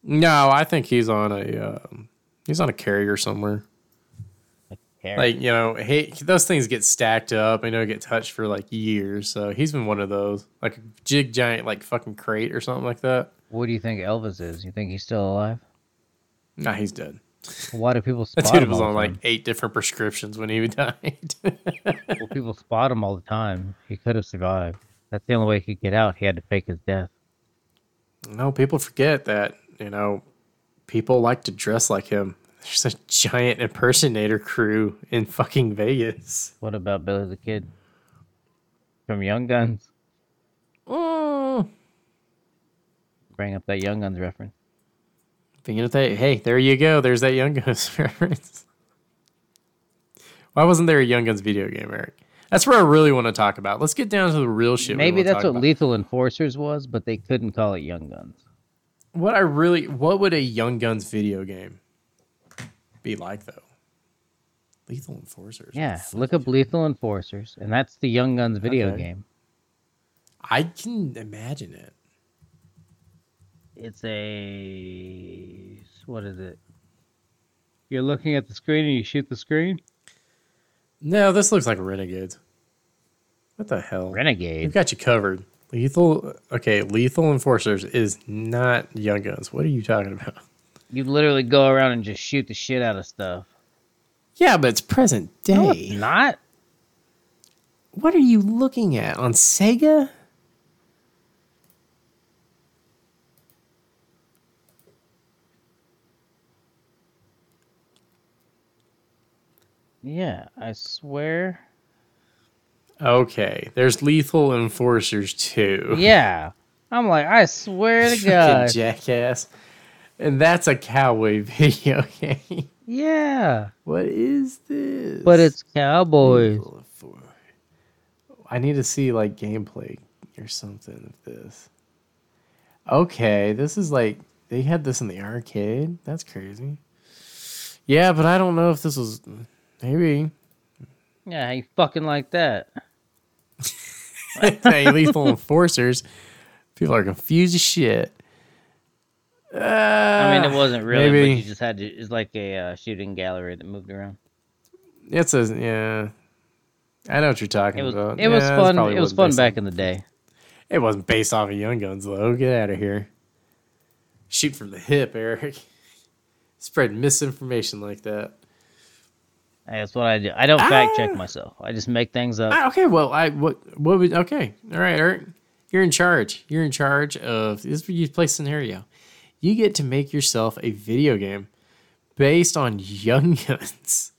No, I think he's on a um he's on a carrier somewhere. Like you know, he those things get stacked up. I know get touched for like years. So he's been one of those, like a jig giant, like fucking crate or something like that. what do you think Elvis is? You think he's still alive? Nah, he's dead. Why do people That spot dude him was on like eight different prescriptions when he died. Well, people spot him all the time. He could have survived. That's the only way he could get out. He had to fake his death. no, people forget that you know people like to dress like him. There's a giant impersonator crew in fucking Vegas. What about Billy the Kid from Young Guns? Mm. Bring up that Young Guns reference. Thinking of that, hey, there you go. There's that Young Guns reference. Why wasn't there a Young Guns video game, Eric? That's what I really want to talk about. Let's get down to the real shit. Maybe that's what about. Lethal Enforcers was, but they couldn't call it Young Guns. What I really, what would a Young Guns video game be like, though? Lethal Enforcers. Yeah, look up Lethal Enforcers, and that's the Young Guns video Okay. game. I can imagine it. It's a what is it? You're looking at the screen and you shoot the screen. No, this looks like Renegades. What the hell? Renegade. We've got you covered. Lethal. Okay, Lethal Enforcers is not Young Guns. What are you talking about? You literally go around and just shoot the shit out of stuff. Yeah, but it's present day. No, it's not. What are you looking at on Sega? Yeah, I swear. Okay, there's Lethal Enforcers too. Yeah. I'm like, I swear to God. jackass. And that's a cowboy video game. Yeah. What is this? But it's cowboys. I need to see like gameplay or something of this. Okay, this is like they had this in the arcade. That's crazy. Yeah, but I don't know if this was maybe Yeah, how you fucking like that? hey, lethal enforcers. People are confused as shit. Uh, I mean, it wasn't really, maybe. but you just had to. It's like a uh, shooting gallery that moved around. It's a yeah. I know what you're talking It was. about. It was Yeah, this fun. It was fun back on- in the day. It wasn't based off of Young Guns though. Get out of here. Shoot from the hip, Eric. Spread misinformation like that. That's what I do. I don't fact check Ah. myself. I just make things up. Ah, okay, well, I what what would okay, all right, Eric, you're in charge. You're in charge of this. You play scenario. You get to make yourself a video game based on Young Guns.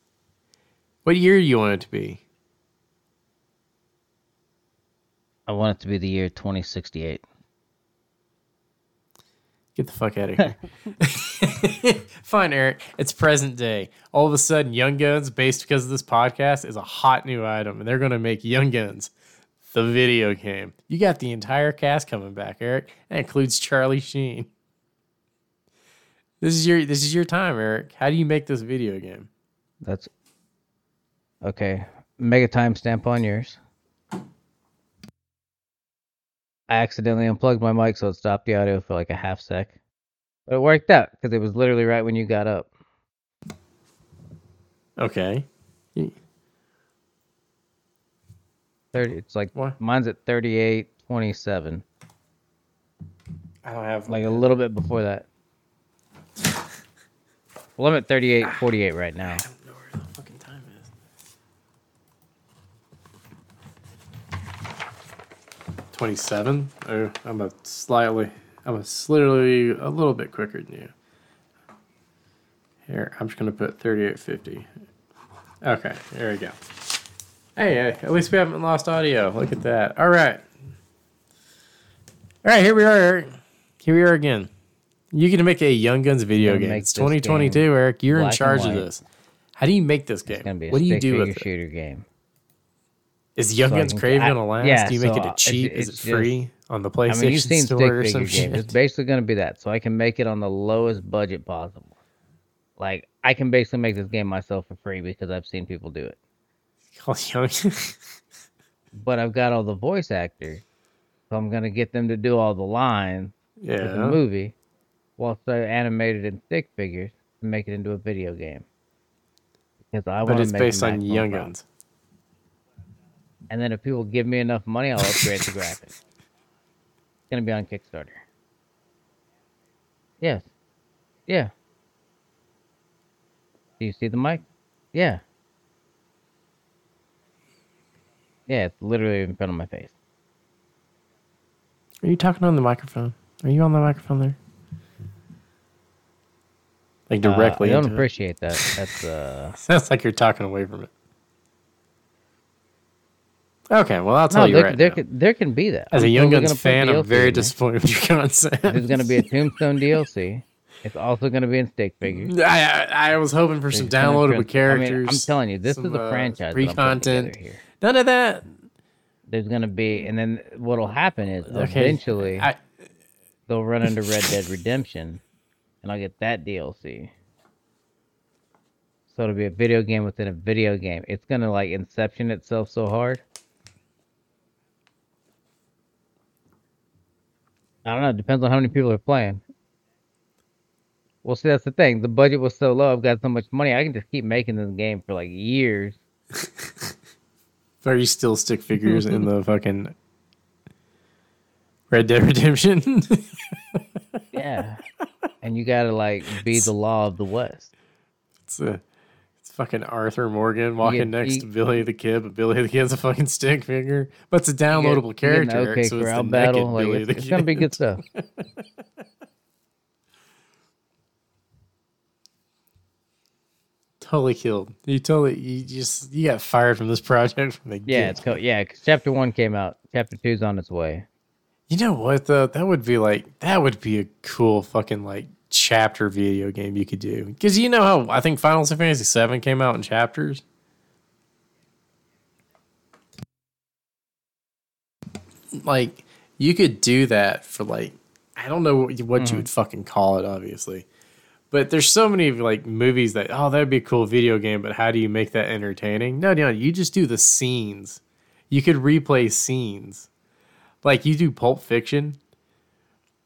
What year do you want it to be? I want it to be the year 2068. Get the fuck out of here. Fine, Eric. It's present day. All of a sudden, Young Guns, based because of this podcast, is a hot new item, and they're going to make Young Guns the video game. You got the entire cast coming back, Eric. That includes Charlie Sheen. This is your this is your time, Eric. How do you make this video game? That's okay. Mega timestamp on yours. I accidentally unplugged my mic, so it stopped the audio for like a half sec. But it worked out because it was literally right when you got up. Okay. Thirty. It's like What? mine's at thirty-eight twenty-seven. I don't have Like a little bit before that. Well, I'm at thirty-eight forty-eight right now. I don't know where the fucking time is. Twenty-seven. Oh, I'm a slightly. I'm a slightly a little bit quicker than you. Here, I'm just gonna put thirty-eight fifty. Okay, there we go. Hey, hey, at least we haven't lost audio. Look at that. All right. All right, here we are, Eric. Here we are again. You to make a Young Guns video game. It's 2022, game Eric. You're in charge of this. How do you make this game? It's gonna be a what do you do with it? shooter game. Is Young So Guns can- Crave I- gonna last? yeah, Do you make so it a it's- cheap? Is it's it free on the PlayStation I mean, you've seen stick Store or some games. It's basically going to be that. So I can make it on the lowest budget possible. Like I can basically make this game myself for free because I've seen people do it. But I've got all the voice actors, so I'm going to get them to do all the lines for the movie, whilst I animated in stick figures to make it into a video game. Because I But want it's to make it based on Young. Guns. And then if people give me enough money, I'll upgrade the graphics. It's gonna be on Kickstarter. Yes. Yeah. Do you see the mic? Yeah. Yeah, it's literally in front of my face. Are you talking on the microphone? Are you on the microphone there? Like Uh, directly I don't into it? appreciate that. That's uh Sounds like you're talking away from it. Okay, well I'll tell no, you there, right there now. can there can be that. As a Young Guns fan, I'm very disappointed with your concept. There's gonna be a Tombstone DLC. It's also gonna be in stick figures. I, I I was hoping for some There's downloadable characters. I mean, I'm telling you, this some, is a uh, franchise. free putting content. here. None of that. There's gonna be, and then what'll happen is Okay. eventually I, they'll run into Red Dead Redemption, and I'll get that DLC. So it'll be a video game within a video game. It's gonna like Inception itself so hard. I don't know. It depends on how many people are playing. Well, see, that's the thing. The budget was so low. I've got so much money. I can just keep making this game for like years. are you still stick figures in the fucking Red Dead Redemption? Yeah. and you gotta like be the law of the West. it's a, fucking Arthur Morgan walking get- next you- to Billy the Kid, but Billy the Kid's a fucking stick figure. But it's a downloadable get character, okay so it's the battle. Like, Billy it's, the it's Kid. gonna be good stuff. Totally killed. You totally you just you got fired from this project from the Yeah, get. it's co- yeah. chapter one came out. Chapter two's on its way. You know what though? That would be like that would be a cool fucking like chapter video game you could do. Because you know how I think Final Fantasy VII came out in chapters. Like you could do that for like I don't know what, you- what you mm-hmm. would fucking call it, obviously. But there's so many like movies that oh that'd be a cool video game, but how do you make that entertaining? No, no, you just do the scenes. You could replay scenes. Like you do Pulp Fiction,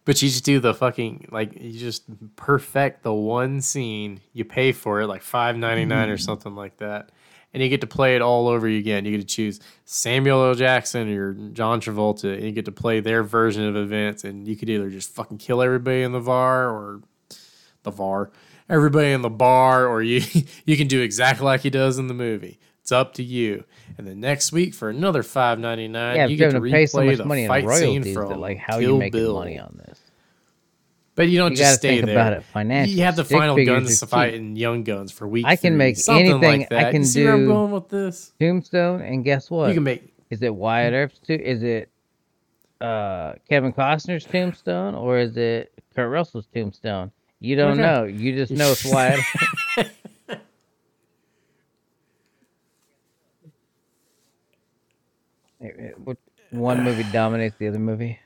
but you just do the fucking like you just perfect the one scene. You pay for it like five ninety nine or mm-hmm. something like that, and you get to play it all over again. You get to choose Samuel L. Jackson or John Travolta, and you get to play their version of events. And you could either just fucking kill everybody in the VAR or the VAR, everybody in the bar, or you you can do exactly like he does in the movie. It's up to you. And then next week for another five ninety nine, Yeah, you get to gonna pay so replay much the money in fight scene from that like how Kill you making Bill. money on this? But you don't You just stay think there. about it financially. You have the Stick final guns are to fight in Young Guns for weeks. I can three, make something anything- Like I can you see where I'm going with this? Tombstone, and guess what? You can make Is it Wyatt Earp's too? Is it uh, Kevin Costner's Tombstone or is it Kurt Russell's Tombstone? You don't Okay. know. You just know it's Wyatt. One movie dominates the other movie.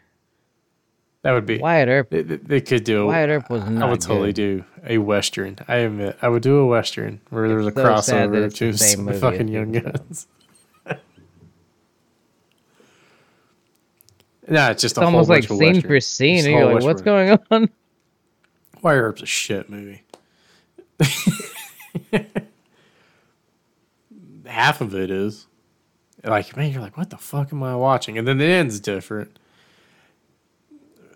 That would be. Wyatt Earp. They, they- could do. Wyatt Earp was I would totally good. do a western. I admit, I would do a western where there was a so crossover it's the to same some movie fucking Young Guns. nah, it's just It's a almost like scene for scene, a you're like, "What's going on?" Wyatt Earp's a shit movie. Half of it is like, man, you're like, what the fuck am I watching? And then the end's different,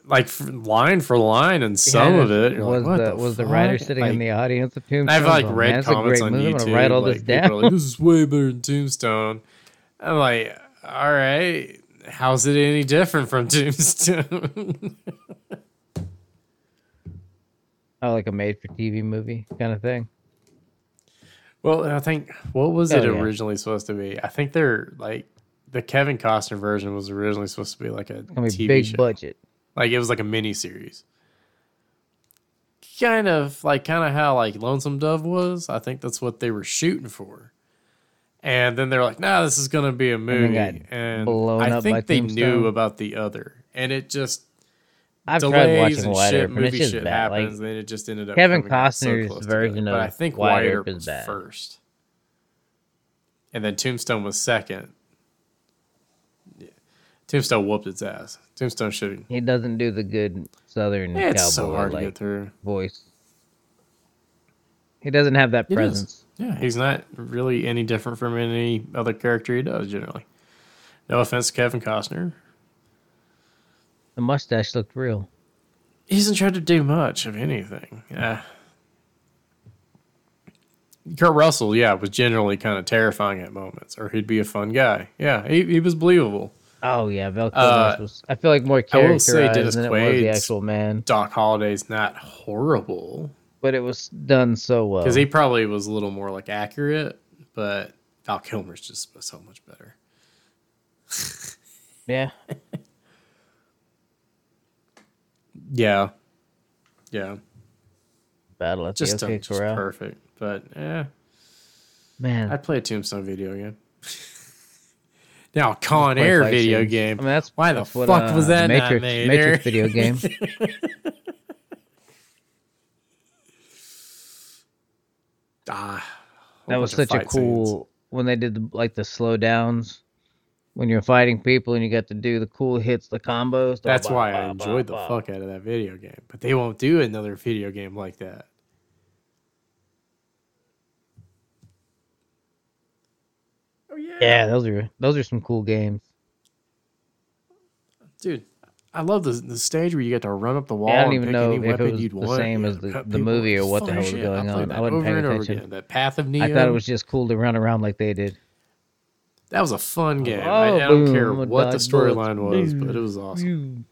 like line for line, and some Yeah, of it was like, the, the was the writer sitting Like, in the audience of Tombstone. I've like read "Man, comments great on movie. YouTube. Write all like, this down. like, this is way better than Tombstone. I'm like, all right, how's it any different from Tombstone? oh, like a made-for-TV movie kind of thing. Well, I think what was Oh, it yeah. originally supposed to be? I think they're like the Kevin Costner version was originally supposed to be like a gonna be TV big show. budget. Like it was like a mini series. Kind of like kind of how like Lonesome Dove was. I think that's what they were shooting for. And then they're like, "Nah, this is gonna be a movie." got And, I think by they knew about the other, and it just I've tried watching and Wyatt shit, Earp, and movie shit bad. Like happens. then it just ended up Kevin coming out so Costner's version together. But I think Wyatt Wyatt Earp Earp is was bad. first, and then Tombstone was second. Tombstone whooped its ass. Tombstone should. he doesn't do the good Southern It's cowboy so hard to like get through. voice. He doesn't have that It is. presence. Yeah, he's not really any different from any other character he does generally. No offense to Kevin Costner. The mustache looked real. He hasn't tried to do much of anything. Yeah. Kurt Russell, yeah, was generally kind of terrifying at moments, or he'd be a fun guy. Yeah, he, he was believable. Oh yeah, Val Kilmer Uh, was. I feel like more I will say characterized Dennis than it was the actual man, Doc Holliday's not horrible but it was done so well. because he probably was a little more like accurate, but Val Kilmer's just so much better. yeah, Yeah, yeah, Battle at just, the uh, OK just Corral. perfect. But yeah, Man, I'd play a Tombstone video game. now, a Con Air video game. I mean, that's Why the that's what, fuck uh, was that Matrix not made? Matrix video game? Ah, that was such a fight scenes. cool when they did the, like the slow downs when you're fighting people and you got to do the cool hits, the combos. That's Ba, why ba, I ba, enjoyed the ba. fuck out of that video game. But they won't do another video game like that. Yeah, Yeah, those are those are some cool games. dude. I love the the stage where you get to run up the wall Yeah, I don't even know if it was the want. same You as the- the movie or what the hell was shit. going I on. I wasn't paying attention. again. That Path of Neo. I thought it was just cool to run around like they did. that was a fun game. Oh, I, I oh, don't boom, care what the storyline was, but it was awesome.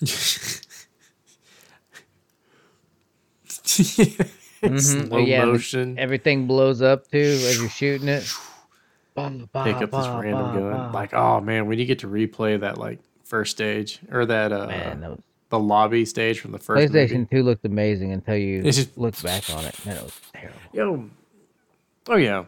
Mhm. Slow Yeah, motion. Everything blows up too as you're shooting it. Pick up this random gun. Like, oh man, when you get to replay that like first stage or that uh Man, that was, the lobby stage from the first PlayStation movie. 2 looked amazing until you It's just- look back on it. Man, it was terrible. Yo, oh yeah,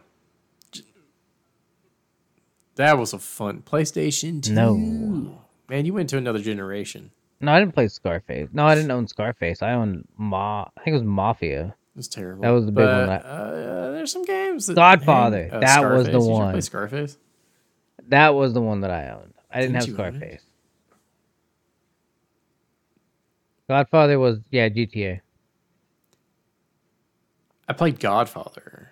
that was a fun PlayStation Two. No. man, you went to another generation. No, I didn't play Scarface. No, I didn't own Scarface. I owned Ma. I think it was Mafia. It was terrible. That was the big one that- uh, there's some games. That, Godfather, uh, that was the Did you one. play Scarface. That was the one that I owned. I didn't, Didn't have you? Scarface. Godfather was yeah GTA. I played Godfather.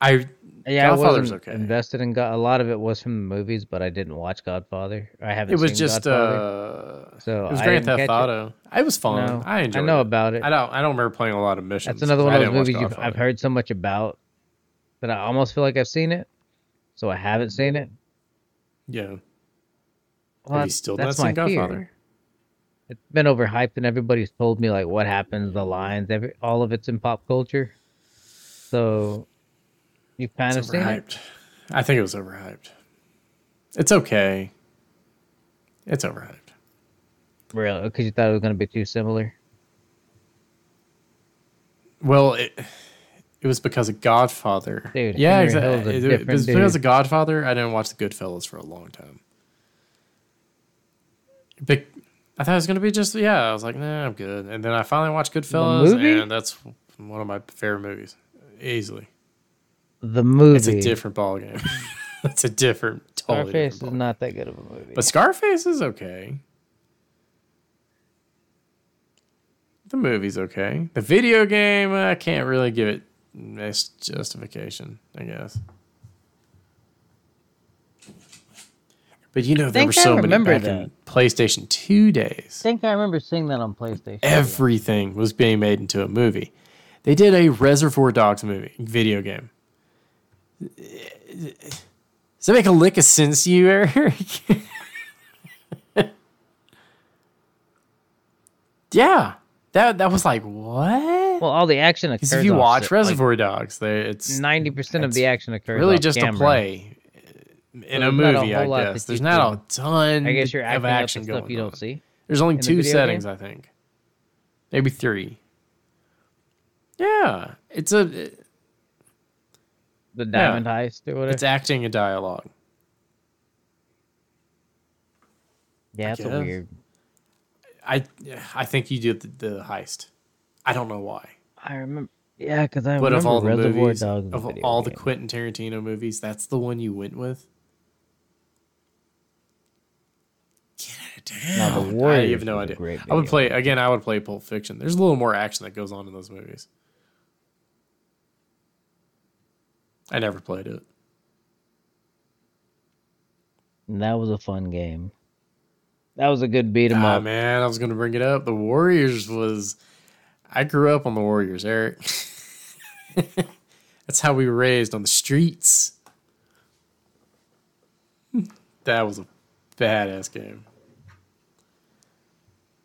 I Yeah, Godfather's I wasn't okay. invested in God. A lot of it was from the movies, but I didn't watch Godfather. I haven't. it was just Godfather, uh, so it was I Grand Theft it. Auto. It was fun. No, I enjoyed. I know it. about it. I don't. I don't remember playing a lot of missions. That's another one of those movies you've, I've heard so much about that I almost feel like I've seen it, so I haven't seen it. Yeah. Well, Have still not that's seen my fear. Godfather? It's been overhyped, and everybody's told me like what happens, the lines, every all of it's in pop culture. So you've kind of It's it. overhyped. I think it was overhyped. It's okay. It's overhyped. Really? Oh, because you thought it was going to be too similar. Well, it it was because of Godfather. Dude, yeah, exactly. It, it was because of Godfather. I didn't watch the Goodfellas for a long time. But I thought it was gonna be just yeah. I was like, nah, I'm good. And then I finally watched Goodfellas, and that's one of my favorite movies, easily. The movie. It's a different ball game. it's a different, totally Scarface different is not that good of a movie. But Scarface is okay. The movie's okay. The video game, I can't really give it nice justification, I guess. But you know, there think were I so many remember back in PlayStation 2 days. I think I remember seeing that on PlayStation. Everything was being made into a movie. They did a Reservoir Dogs movie, video game. Does that make a lick of sense to you, Eric? yeah. That that was like what? Well, all the action occurs. If you watch Reservoir Dogs, they it's ninety percent of the action occurs. really just camera. a play in a a movie. I guess there's not a ton I guess you're of action going stuff you on. don't see. There's only two settings, game? I think. Maybe three. Yeah. It's a The Diamond Heist or whatever. it's acting a dialogue. yeah, that's a weird. I I think you did the, the heist. I don't know why. I remember. Yeah, because I But remember of all the Reservoir movies, Dogs. of all the game. Quentin Tarantino movies, that's the one you went with. Get it Now, down. The I have no idea. I would play again. I would play Pulp Fiction. There's a little more action that goes on in those movies. I never played it. And that was a fun game. That was a good beat 'em Ah, up. man, I was gonna bring it up. The Warriors was. I grew up on the Warriors, Eric. That's how we were raised on the streets. That was a badass game.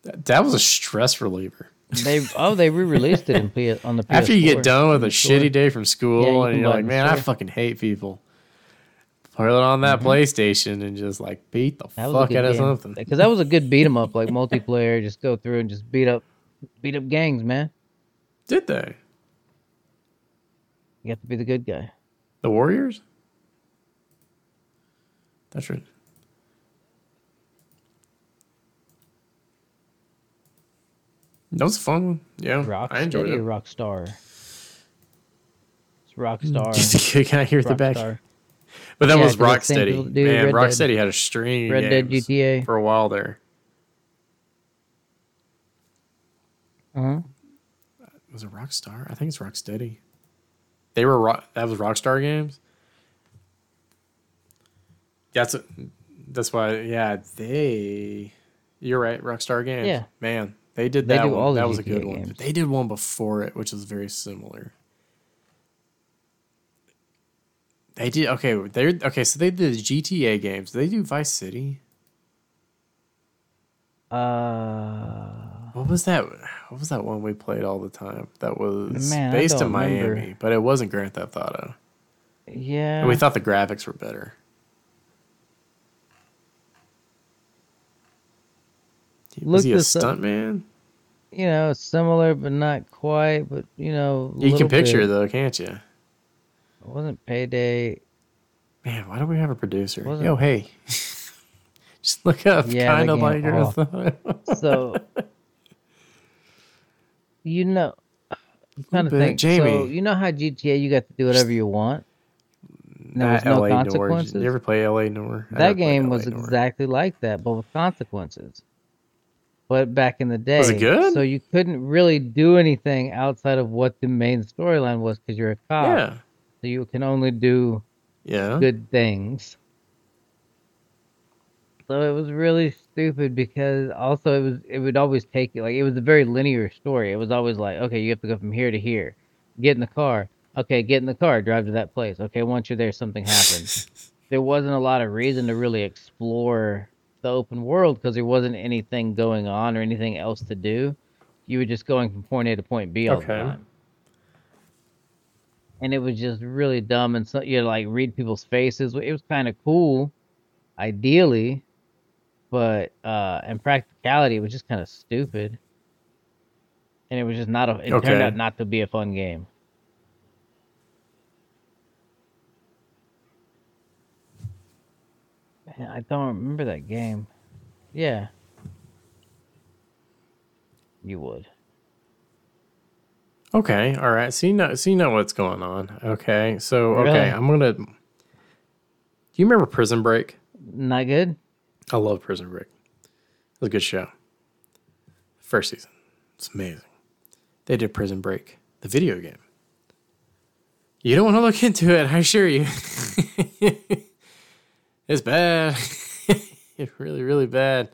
That, that was a stress reliever. They oh they re-released it in P- on the PS4. After you get done with a Store. shitty day from Yeah, school you and you're like, man, I fucking hate people. Put it on that PlayStation and just like beat the Mm-hmm. That fuck out of something. Because that was a good beat 'em up, like multiplayer. Just go through and just beat up, beat up gangs, man. Did they? You have to be the good guy. The Warriors? That's right. That was a fun one. Yeah, Rock I enjoyed it. or Rockstar? It's Rockstar. Can I hear the back? But that Yeah, was 'cause that's the same Rocksteady. people that do Man, Red Dead. Rocksteady had a string Red Dead GTA. for a while there. Uh-huh. Was it Rockstar? I think it's Rocksteady. They were rock. That was Rockstar games. That's a, that's why. Yeah, they. You're right. Rockstar games. Yeah. man, they did that one. all that was a GTA good one. They did one before it, which was very similar. They did okay. They okay. So they did the GTA games. Did they do Vice City. Uh, What was that? What was that one we played all the time? That was Man, based in Miami, remember. but it wasn't Grand Theft Auto. yeah. And we thought the graphics were better. Look was he a this up. stunt man? you know, similar but not quite. But you know, You can picture bit. though, can't you? It wasn't payday. Man, why don't we have a producer? Wasn't- Yo, hey, just look up. Yeah, kind of like your thought. So, you know, I'm trying to think. So you know how GTA you got to do whatever you want. There was no LA consequences. You ever play LA Noire? That game was exactly like that, but with consequences. But back in the day, Was it good? So you couldn't really do anything outside of what the main storyline was because you're a cop. Yeah, So you can only do yeah. good things. So it was really stupid because also it was it would always take you like it was a very linear story. It was always like, okay, you have to go from here to here. Get in the car. Okay, get in the car, drive to that place. Okay, once you're there something happens. there wasn't a lot of reason to really explore the open world because there wasn't anything going on or anything else to do. You were just going from point A to point B all Okay. the time and it was just really dumb and so you know, like read people's faces it was kind of cool ideally but uh in practicality it was just kind of stupid and it was just not a it Okay. turned out not to be a fun game i don't remember that game yeah you would Okay, all right. So you know, so you know what's going on. Okay, so okay, Really? I'm gonna. Do you remember Prison Break? not good I love Prison Break. It was a good show. First season, it's amazing. They did Prison Break, the video game. You don't want to look into it, I assure you. it's bad. it's really, really bad.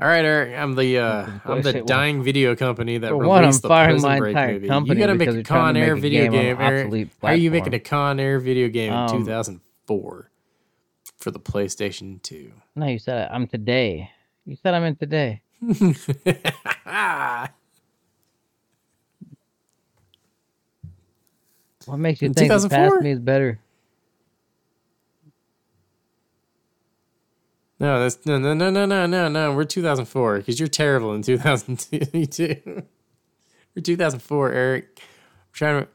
All right, Eric. I'm the uh, I'm the dying video company that For one, released I'm the Prison Break movie. you gotta make a Con Air make video game game, Eric. How are you making a Con Air video game in Um, 2004 for the PlayStation 2? no you said i'm today you said i'm in today What makes you In think the 2004? past me is better? No, that's no, no, no, no, no, no, no. We're 2004 because you're terrible in 2002. We're 2004, Eric. We're trying to.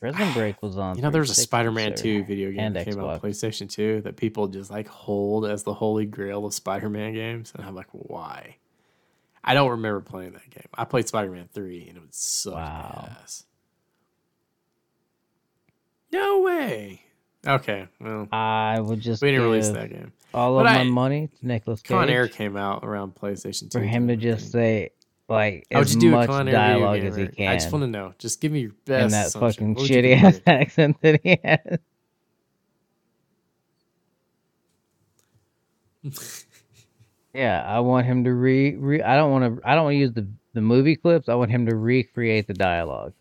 Prison Break was on. You know, there was a Spider-Man 2 video game that came out on PlayStation 2 that people just like hold as the holy grail of Spider-Man games, and I'm like, why? I don't remember playing that game. I played Spider-Man 3, and it was suck Wow. ass. No way. Okay, well, I would just we didn't release that game. all But of my money to Nicolas Cage Con Air came out around PlayStation 2. for him to just say like How would as do much dialogue game, as he can I just want to know. Just give me your best. in that fucking What would you shitty ass accent that he has. yeah, I want him to re, re I don't want to I don't want to use the the movie clips. I want him to recreate the dialogue.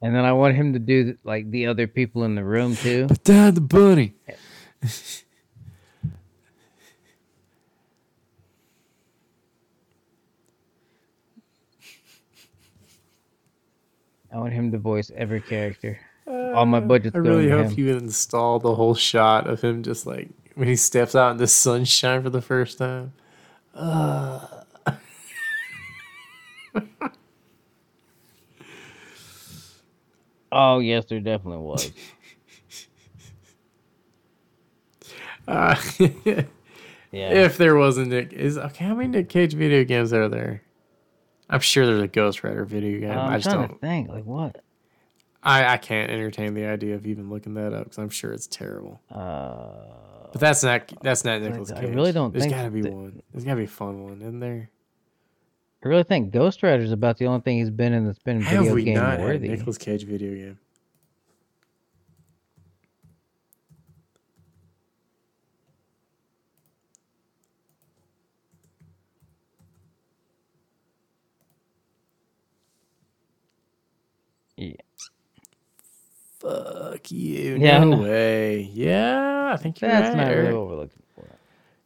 And then I want him to do like the other people in the room too. But Dad, the bunny. I want him to voice every character. All my uh, budget's I really hope him. you install the whole shot of him just like when he steps out in the sunshine for the first time. Uh. Oh yes, there definitely was. Uh, Yeah. if there wasn't Nick, is okay. How many Nick Cage video games are there? I'm sure there's a Ghost Rider video game. I'm I just don't. think. Like what? I, I can't entertain the idea of even looking that up because I'm sure it's terrible. Uh, But that's not that's not Nicolas Cage. I really don't There's got to be that- one. There's got to be a fun one, isn't there? I really think Ghost Rider is about the only thing he's been in that's been Have video we game not worthy. Nicolas Cage video game? Yeah. Fuck you. Yeah, no way. Yeah, I think you're That's right. not really Eric. what we're looking for.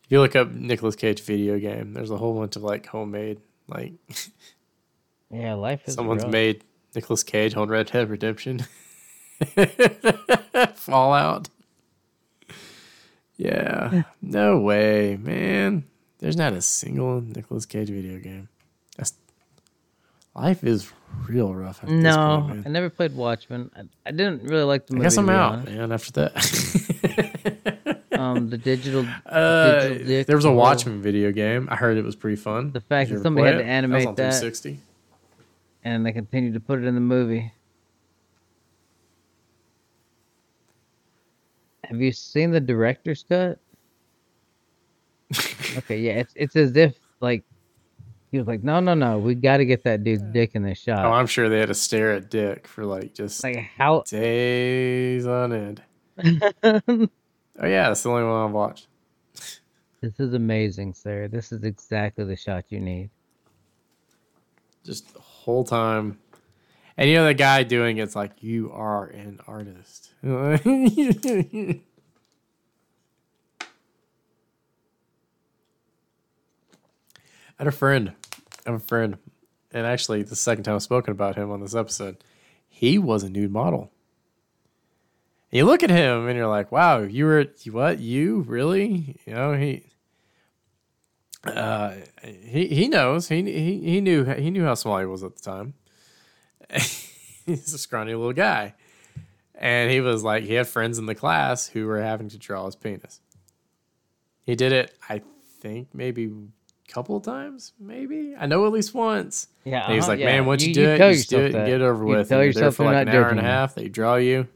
If you look up Nicolas Cage video game, there's a whole bunch of like homemade, like Yeah, life is someone's rough. made Nicolas Cage on Red Dead Redemption, Fallout. Yeah, no way, man. There's not a single Nicolas Cage video game. That's life is real rough. No, point. I never played Watchmen. I, I didn't really like the I movie. guess I'm out, honest. man. After that. Um, the digital, Uh, Digital Dick there was a or- Watchmen video game. I heard it was pretty fun. The fact Did that somebody had it? to animate that. Was on that. 360. and they continued to put it in the movie. Have you seen the director's cut? okay, yeah, it's it's as if like he was like, no, no, no, we got to get that dude's dick in this Oh, shot. I'm sure they had to stare at Dick for like just like how? days on end. Oh yeah, that's the only one I've watched. This is amazing, sir. This is exactly the shot you need. Just the whole time. And you know the guy doing it's like you are an artist. I had a friend. I have a friend. And actually the second time I've spoken about him on this episode. He was a nude model. You look at him and you're like, wow, you were what? You really? You know, he uh, he he knows. He he he knew he knew how small he was at the time. He's a scrawny little guy, and he was like he had friends in the class who were having to draw his penis. He did it, I think, maybe a couple of times. Maybe I know at least once. Yeah, And he's uh-huh, like, yeah. man, once you, You- do you it, you just do it and get it over You with. you're there for like not an hour and a half. They draw you.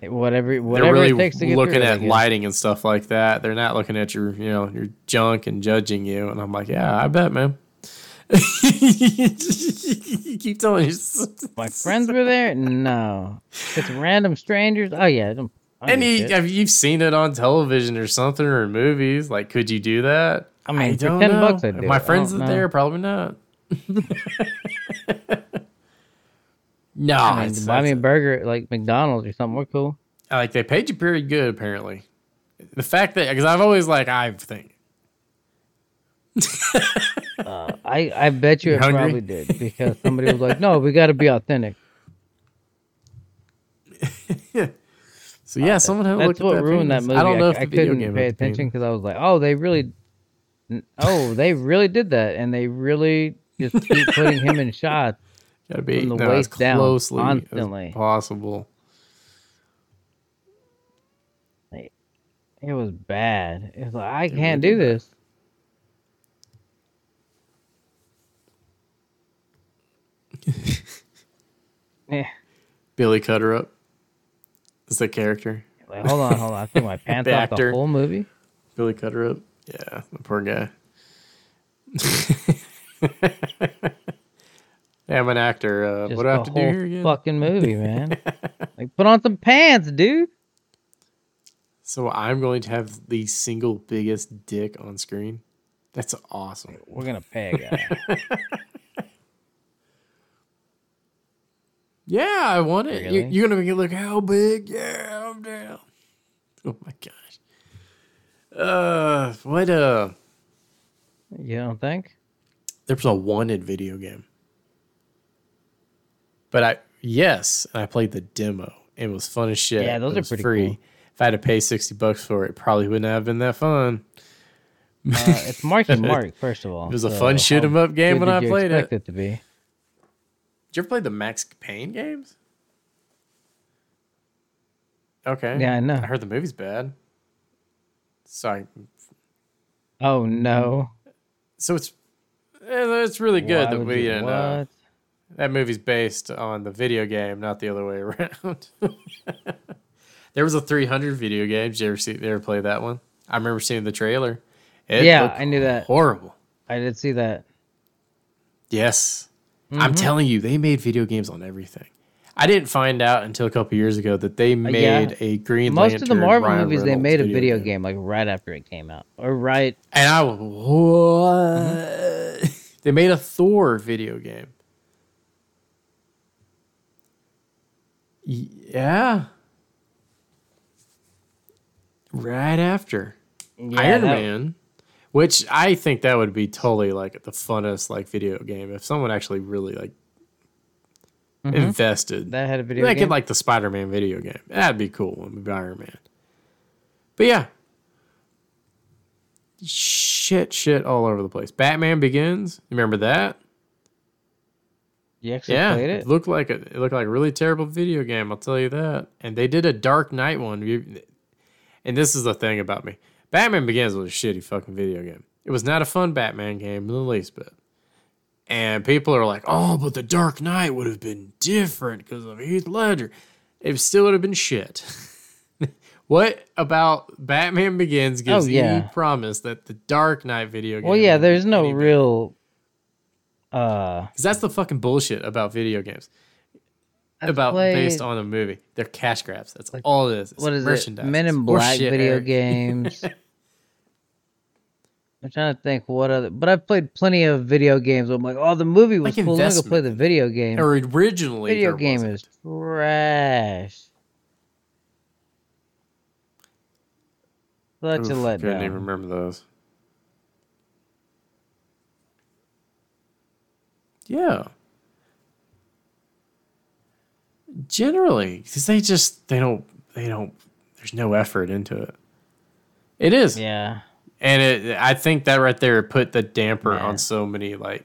Whatever, whatever They're really it takes to get looking through I at lighting and stuff like that. They're not looking at your, you know, your junk and judging you. And I'm like, yeah, I bet, man. you keep telling yourself. My friends were there. No, it's random strangers. Oh yeah, I. I And you, have you've seen it on television or something or movies? Like, could you do that? I mean, for don't 10 know. bucks I'd do My. Friends are there, probably not. no, I mean, buy me a burger at like McDonald's or something. We're cool. like they paid you pretty good apparently. The fact that because I've always like I think Uh, I I bet you You it hungry? probably did because somebody was like, "No, we got to be authentic." so. Yeah, someone had to look That's at what that ruined that movie. I don't know if I, couldn't pay attention because I was like, "Oh, they really, oh, they really did that, and they really just keep putting him in shots." Gotta be From the no, as waist down, closely constantly. as possible. It was bad. It was like I can't do this. yeah. Billy Crudup is the character. Like, hold on, hold on. I took my pants The off the actor. whole movie. Billy Crudup. Yeah, the poor guy. yeah, I'm an actor. Uh, what do I have the to do whole here again? fucking movie, man. like, put on some pants, dude. So I'm going to have the single biggest dick on screen. That's awesome. We're gonna pay a guy. Yeah, I want it. You, Really? you're gonna make it look how big? Yeah, I'm down. Oh my gosh. Uh, what? Uh, you don't think? There's a wanted video game, but I yes, I played the demo. It was fun as shit. Yeah, those It are pretty free. cool. If I had to pay sixty bucks for it, it probably wouldn't have been that fun. Uh, it's Marky Mark, first of all. It was a fun shoot 'em up game when I played it. expect it to be. Did you ever play the Max Payne games? Okay. Yeah, I know. I heard the movie's bad. Sorry. Oh no! So it's eh, it's really good Why that we didn't. That movie's based on the video game, not the other way around. there was a 300 video game. Did you ever see? You ever play that one? I remember seeing the trailer. It Yeah, I knew that. Horrible. I did see that. Yes. Mm-hmm. I'm telling you, they made video games on everything. I didn't find out until a couple years ago that they made Uh, yeah. a Green Lantern. Most Lantern. of the Marvel Ryan movies, they Reynolds made a video game. like right after it came out, or right. And I was, what? they made a Thor video game. Yeah. Right after. Yeah, Iron that- Man, which I think that would be totally like the funnest like video game if someone actually really like invested. Mm-hmm. That had a video Make game. it like the Spider Man video game. That'd be cool. Would be Iron Man. But yeah. Shit, shit all over the place. Batman Begins. Remember that? You actually yeah. played it. looked like a it looked like a really terrible video game, I'll tell you that. And they did a Dark Knight one. And this is the thing about me. Batman Begins was a shitty fucking video game. It was not a fun Batman game in the least bit. And people are like, "Oh, but the Dark Knight would have been different because of Heath Ledger." It still would have been shit. what about Batman Begins gives Oh, yeah. any promise that the Dark Knight video game? Well, yeah, there's no any better? Uh, Because that's the fucking bullshit about video games. I've about based on a movie. They're cash grabs. That's like, all it is. It's what is it? merchandise. Men in Black horseshit, video Eric. games. I'm trying to think what other, but I've played plenty of video games. I'm like, oh, the movie was Like cool. Let me go play the video game. Or originally, video there game wasn't. is trash. Such a Oof, Couldn't even remember those. Yeah. Generally, because they just they don't they don't. There's no effort into it. It is, Yeah, and it. I think that right there put the damper Yeah. on so many like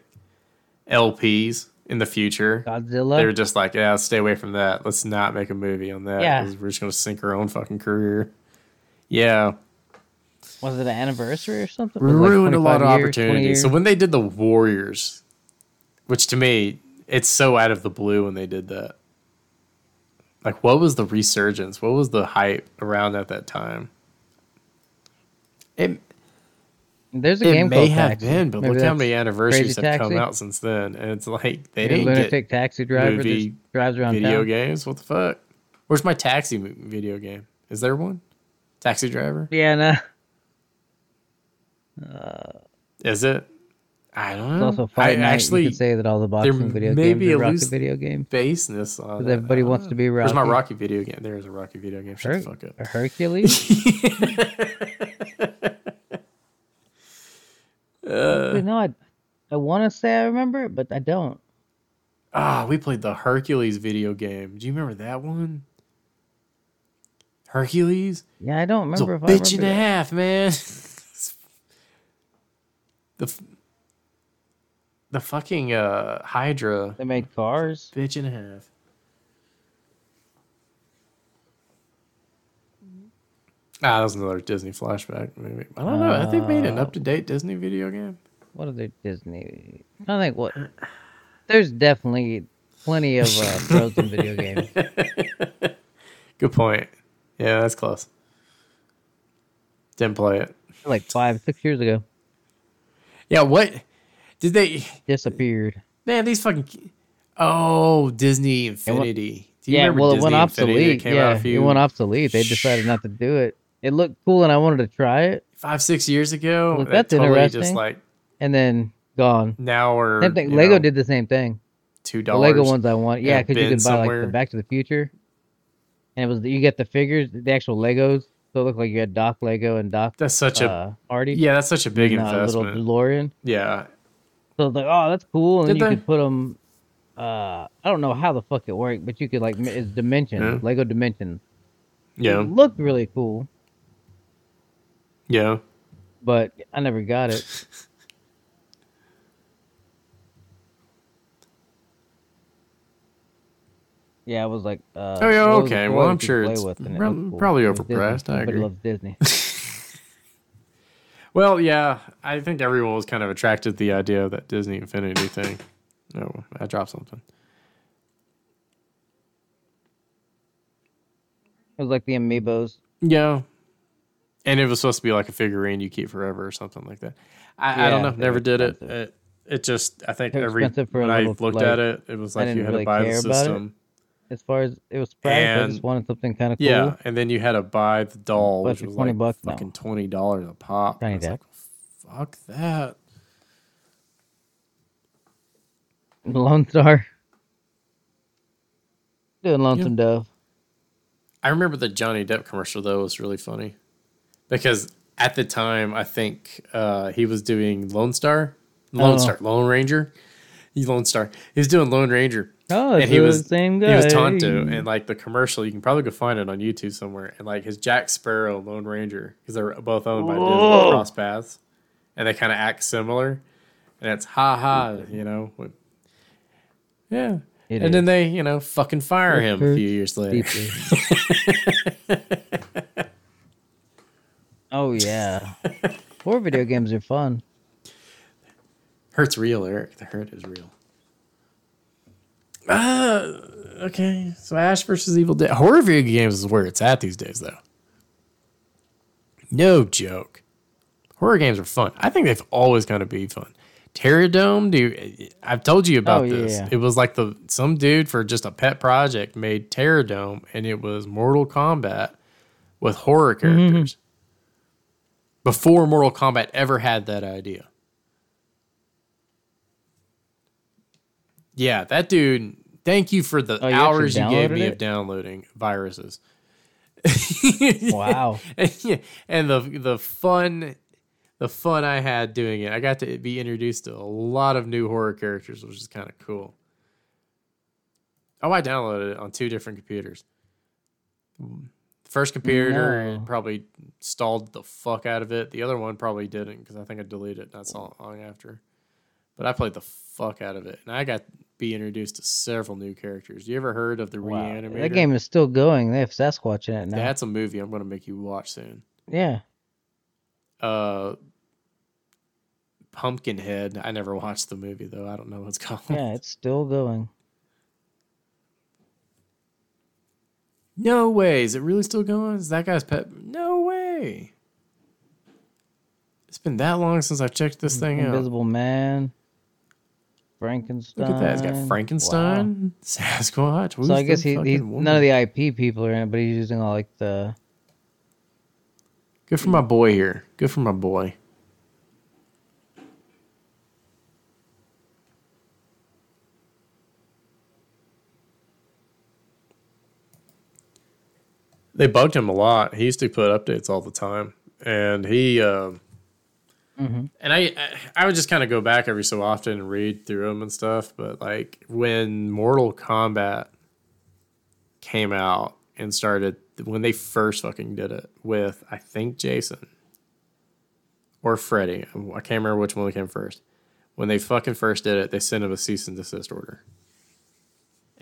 LPs in the future. Godzilla. They were just like, yeah, stay away from that. Let's not make a movie on that. Yeah. we're just gonna sink our own fucking career. Yeah, was it an anniversary or something? like ruined a lot of opportunities. So when they did the Warriors, which to me, it's so out of the blue when they did that. Like, what was the resurgence? What was the hype around at that time? It There's a it game may called have Taxi. been, but Maybe look how many anniversaries have come out since then, and it's like they didn't lunatic get taxi driver movie just drives around video town. games. What the fuck? Where's my taxi video game? Is there one? Taxi driver? Yeah, no. Is it? I don't know. It's also Fight I Night. actually you could say that all the boxing video games be are a Rocky loose- video games. baseness on Because everybody wants know. to be Rocky. There's my Rocky. Video game? There is a Rocky video game. Shut Her- the fuck up. a Hercules? Uh, no, I, I want to say I remember it, but I don't. Ah, we played the Hercules video game. Do you remember that one? Hercules? Yeah, I don't It's a remember if I bitch and a half, man. the the fucking uh, Hydra They made cars. bitch and a half. Ah, that was another Disney flashback movie. I don't know. Have they made an Uh, up to date Disney video game? What are they Disney? I think what. There's definitely plenty of uh, Frozen video games. Good point. Yeah, that's close. Didn't play it. Like five, six years ago, Yeah, what did they? disappeared. Man, these fucking. Oh, Disney Infinity. Do you yeah, well, it went obsolete. came out Yeah, a few it went obsolete. They decided not to do it. It looked cool, and I wanted to try it, five, six years ago? Well, that's totally Just like and then gone. now we're Same thing. Lego know, did the same thing. two dollars. Lego ones I want. Yeah, because you can buy like the Back to the Future, and it was you get the figures, the actual Legos. So it looked like you had Doc Lego and Doc That's such a uh, Artie. yeah. That's such a big and, uh, little. DeLorean. Yeah, So it's like, oh, that's cool, and Did you they? could put them. Uh, I don't know how the fuck it worked, but you could like it's dimensions, Yeah. Lego dimension. yeah, It looked really cool, yeah. but I never got it. Yeah, I was like, uh, Oh, yeah, okay. Well, I'm sure it's with, and it cool. probably overpriced, I Everybody agree. loves Disney. Well, yeah. I think everyone was kind of attracted to the idea of that Disney Infinity thing. Oh, I dropped something. It was like the amiibos. Yeah. And it was supposed to be like a figurine you keep forever or something like that. I, I don't know. Never did it. it. It just, I think They're every expensive for a when I looked like, at it, it was like you had really to buy the system. As far as it was priced, I just wanted something kind of cool. Yeah, and then you had to buy the doll, which was 20 like bucks, fucking twenty dollars a pop. Tiny was like, fuck that. Lone Star. Doing Lonesome Dove. I remember the Johnny Depp commercial though was really funny because at the time I think uh, he was doing Lone Star, Lone Oh. Star, Lone Ranger, he Lone Star. He was doing Lone Ranger. Oh, and he the was same guy. He was Tonto, and like the commercial, you can probably go find it on YouTube somewhere. And like his Jack Sparrow, Lone Ranger, because they're both owned by Disney, cross paths, and they kind of act similar. And it's ha ha, you know. with- Yeah. It and then they, you know, fucking fire It him a few years later. Oh yeah. Horror video games are fun. Hurt's real, Eric. The hurt is real. Ah, okay. So Ash versus Evil Dead. Horror video games is where it's at these days, though. No joke. Horror games are fun. I think they've always going to be fun. Terrordrome, dude. I've told you about Oh, this. yeah. It was like the some dude for just a pet project made Terrordrome, and it was Mortal Kombat with horror characters. Before Mortal Kombat ever had that idea. Yeah, that dude. Thank you for the Oh, you hours you gave me of downloading viruses. Wow. yeah, and the the fun, the fun I had doing it. I got to be introduced to a lot of new horror characters, which is kind of cool. Oh, I downloaded it on two different computers. The first computer No. probably stalled the fuck out of it. The other one probably didn't because I think I deleted it not so long after. But I played the fuck out of it, and I got be introduced to several new characters. You ever heard of the wow. Reanimator? That game is still going. They have Sasquatch in it now. That's a movie I'm going to make you watch soon. yeah. Uh, Pumpkinhead. I never watched the movie though. I don't know what's called. Yeah, it's still going. No way. Is it really still going? Is that guy's pet? No way. It's been that long since I checked this thing out. Invisible Man. Frankenstein. Look at that. He's got Frankenstein, Sasquatch. Wow. So I guess he, he none of the IP people are in it, but he's using all like the Good for my boy here. Good for my boy. They bugged him a lot. He used to put updates all the time, and he um Mhm. and I- I would just kind of go back every so often and read through them and stuff. But like when Mortal Kombat came out and started when they first fucking did it with I think Jason or Freddy. I can't remember which one came first. when they fucking first did it, they sent him a cease and desist order.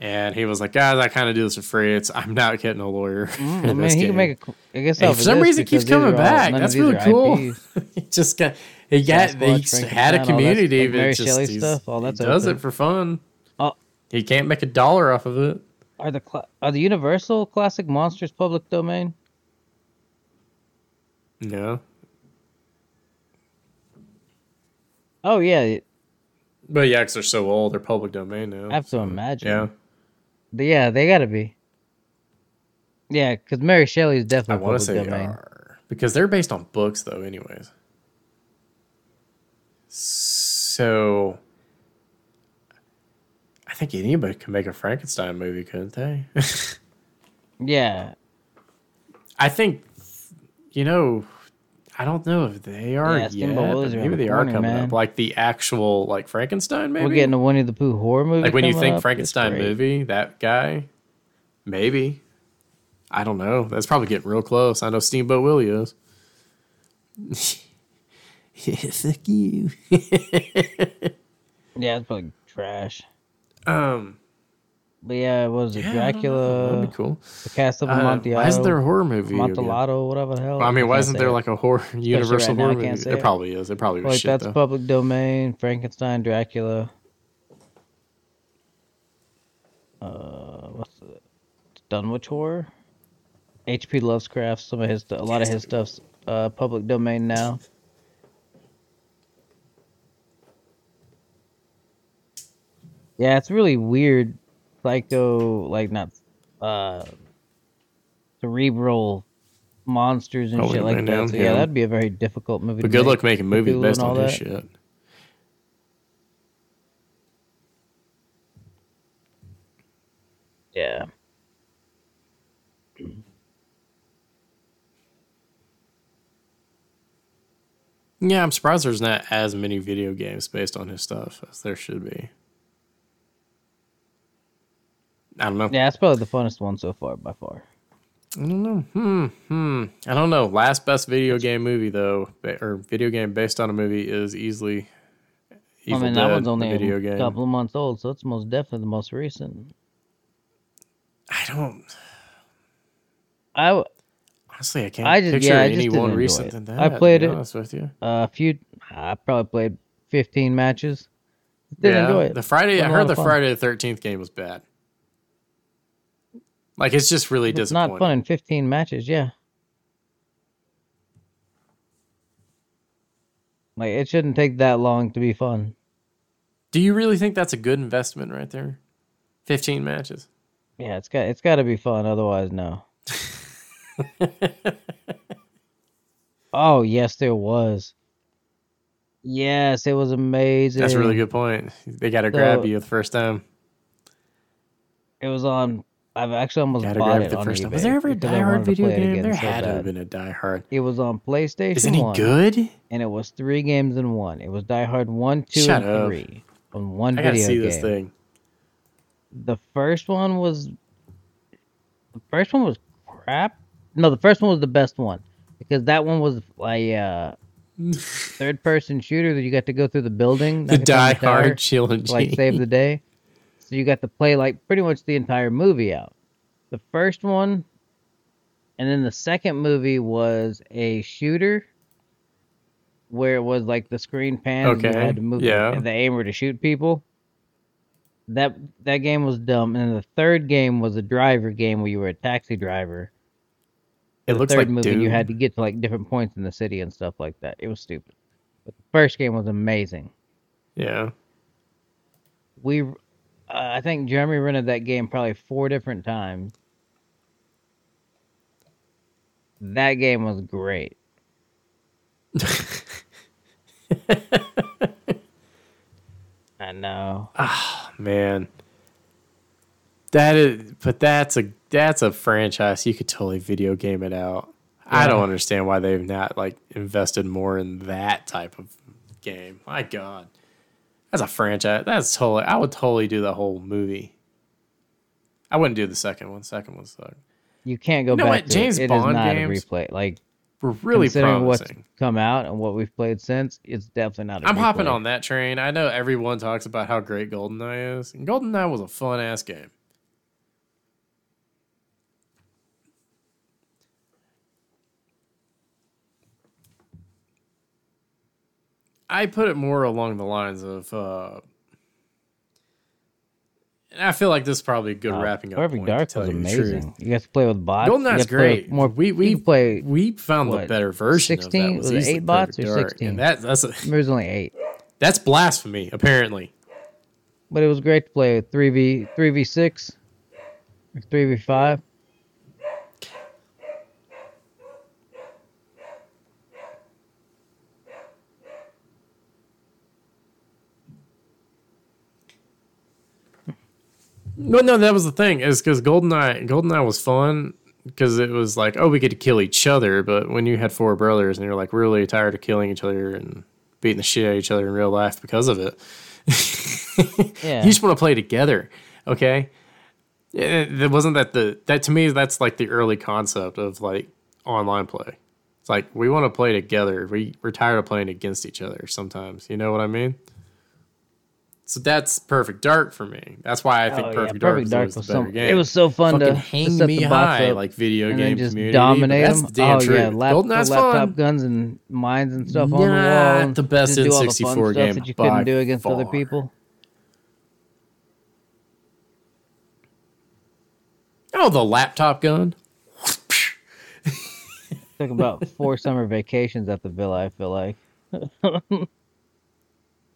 And he was like, guys, I kind of do this for free. It's I'm not getting a lawyer. Mm, I mean, he game." can make a. I guess for some reason, it keeps coming all- back. That's really cool. He just got he got he had a community. that's- like but just- stuff, all he does open. it for fun. Oh. He can't make a dollar off of it. Are the are the Universal classic monsters public domain? No, Oh yeah, but yeah, because they're so old, they're public domain now. I have to so, imagine. Yeah, They- yeah, they gotta be. Yeah, because Mary Shelley is definitely. I want to say they domain. are because they're based on books, though. Anyways, so I think anybody could make a Frankenstein movie, couldn't they? Yeah, I think, you know, I don't know if they are Yeah, yet. Maybe they are coming man. up. Like the actual like Frankenstein, maybe. we're getting a Winnie the Pooh horror movie. like when you think up. Frankenstein movie, that guy, maybe. I don't know. That's probably getting real close. I know Steamboat Willie is. Fuck you. Yeah, it's probably trash. Um, But yeah, what was it? yeah, I. Dracula, That'd be cool. the cast of Uh, Amontillado. why isn't there a horror movie? Amontillado, whatever the hell. Well, I mean, why isn't there it. like a horror universal right horror I movie? There it. probably is. There probably was Like shit that's though. public domain. Frankenstein, Dracula. Uh, what's the Dunwich horror? H.P. Lovecraft. Some of his, a lot of his stuff's uh public domain now. Yeah, it's really weird. Psycho, like not uh cerebral monsters and Holy shit like that. So yeah, that'd be a very difficult movie. But good make. luck making movies Cthulhu based on all his that. shit. Yeah. Yeah, I'm surprised there's not as many video games based on his stuff as there should be. I don't know. Yeah, it's probably the funnest one so far by far. I don't know. Hmm. Hmm. I don't know. Last best video game movie though, or video game based on a movie is easily. Evil I mean, Dead, that one's only video a game. couple of months old, so it's most definitely the most recent. I don't. I Honestly, I can't I just- picture yeah, I just any one recent it. than that. I played it. With you. a few. I probably played fifteen matches. Didn't enjoy it. The Friday, I heard the fun. Friday the Thirteenth game was bad. Like it's just really It's disappointing. not fun in fifteen matches. Yeah. Like it shouldn't take that long to be fun. Do you really think that's a good investment right there? Fifteen matches. Yeah, it's got it's got to be fun. Otherwise, no. oh yes, there was. Yes, it was amazing. That's a really good point. They got to grab you the first time. It was on. I've actually almost Got to bought it the on first time. eBay Was there ever a Die Hard video game? There so had to have been a Die Hard. It was on PlayStation. Is any good? And it was three games in one. It was Die Hard one, two, Shut and up. three on one I gotta video see game. this thing. The first one was. The first one was crap. No, the first one was the best one because that one was a uh, third-person shooter that you got to go through the building. The Die Hard to, like save the day. So you got to play like pretty much the entire movie out. The first one, and then the second movie was a shooter, where it was like the screen pans and you had to move yeah. the aimer to shoot people. That that game was dumb, and then the third game was a driver game where you were a taxi driver. It the looks third like movie Doom. you had to get to like different points in the city and stuff like that. It was stupid. But the first game was amazing. Yeah. we uh, I think Jeremy rented that game probably four different times. That game was great. I know. Oh man. That is but that's a that's a franchise you could totally video game it out. I don't understand why they've not like invested more in that type of game. My god. That's a franchise. That's totally I would totally do the whole movie. I wouldn't do the second one. Second one sucked. You can't go You know back what? to James it. It Bond not games- replay. Like we're really considering what's promising. come out and what we've played since, it's definitely not. i I'm hopping on that train. I know everyone talks about how great GoldenEye is. And GoldenEye was a fun ass game. I put it more along the lines of. Uh, and I feel like this is probably a good wrapping up. Perfect point, Dark was you amazing. You guys play with bots. you GoldenEye's got to play with great. More we we play. we found the better version 16? of that. Was it eight bots or 16? And that that's a, There was only eight, that's blasphemy. Apparently, but it was great to play three v three v six, three v five. No, no, that was the thing. Is because GoldenEye GoldenEye was fun because it was like, oh, we get to kill each other. But when you had four brothers and you're like really tired of killing each other and beating the shit out of each other in real life because of it, Yeah. you just want to play together. Okay, eh, it, it wasn't that the that to me that's like the early concept of like online play. It's like we want to play together. We we're tired of playing against each other sometimes. You know what I mean? So that's Perfect Dark for me. That's why I think Oh, yeah, Perfect Dark, Perfect was, Dark was so- game. it was so fun to- Fucking to hang set me high like video game just community. dominate them. the damn oh truth. yeah, lap, the laptop fun. guns and mines and stuff on the wall. and the best just do all the N64 fun stuff game that you couldn't do against other people. Oh, the laptop gun. Took about four summer vacations at the villa. I feel like.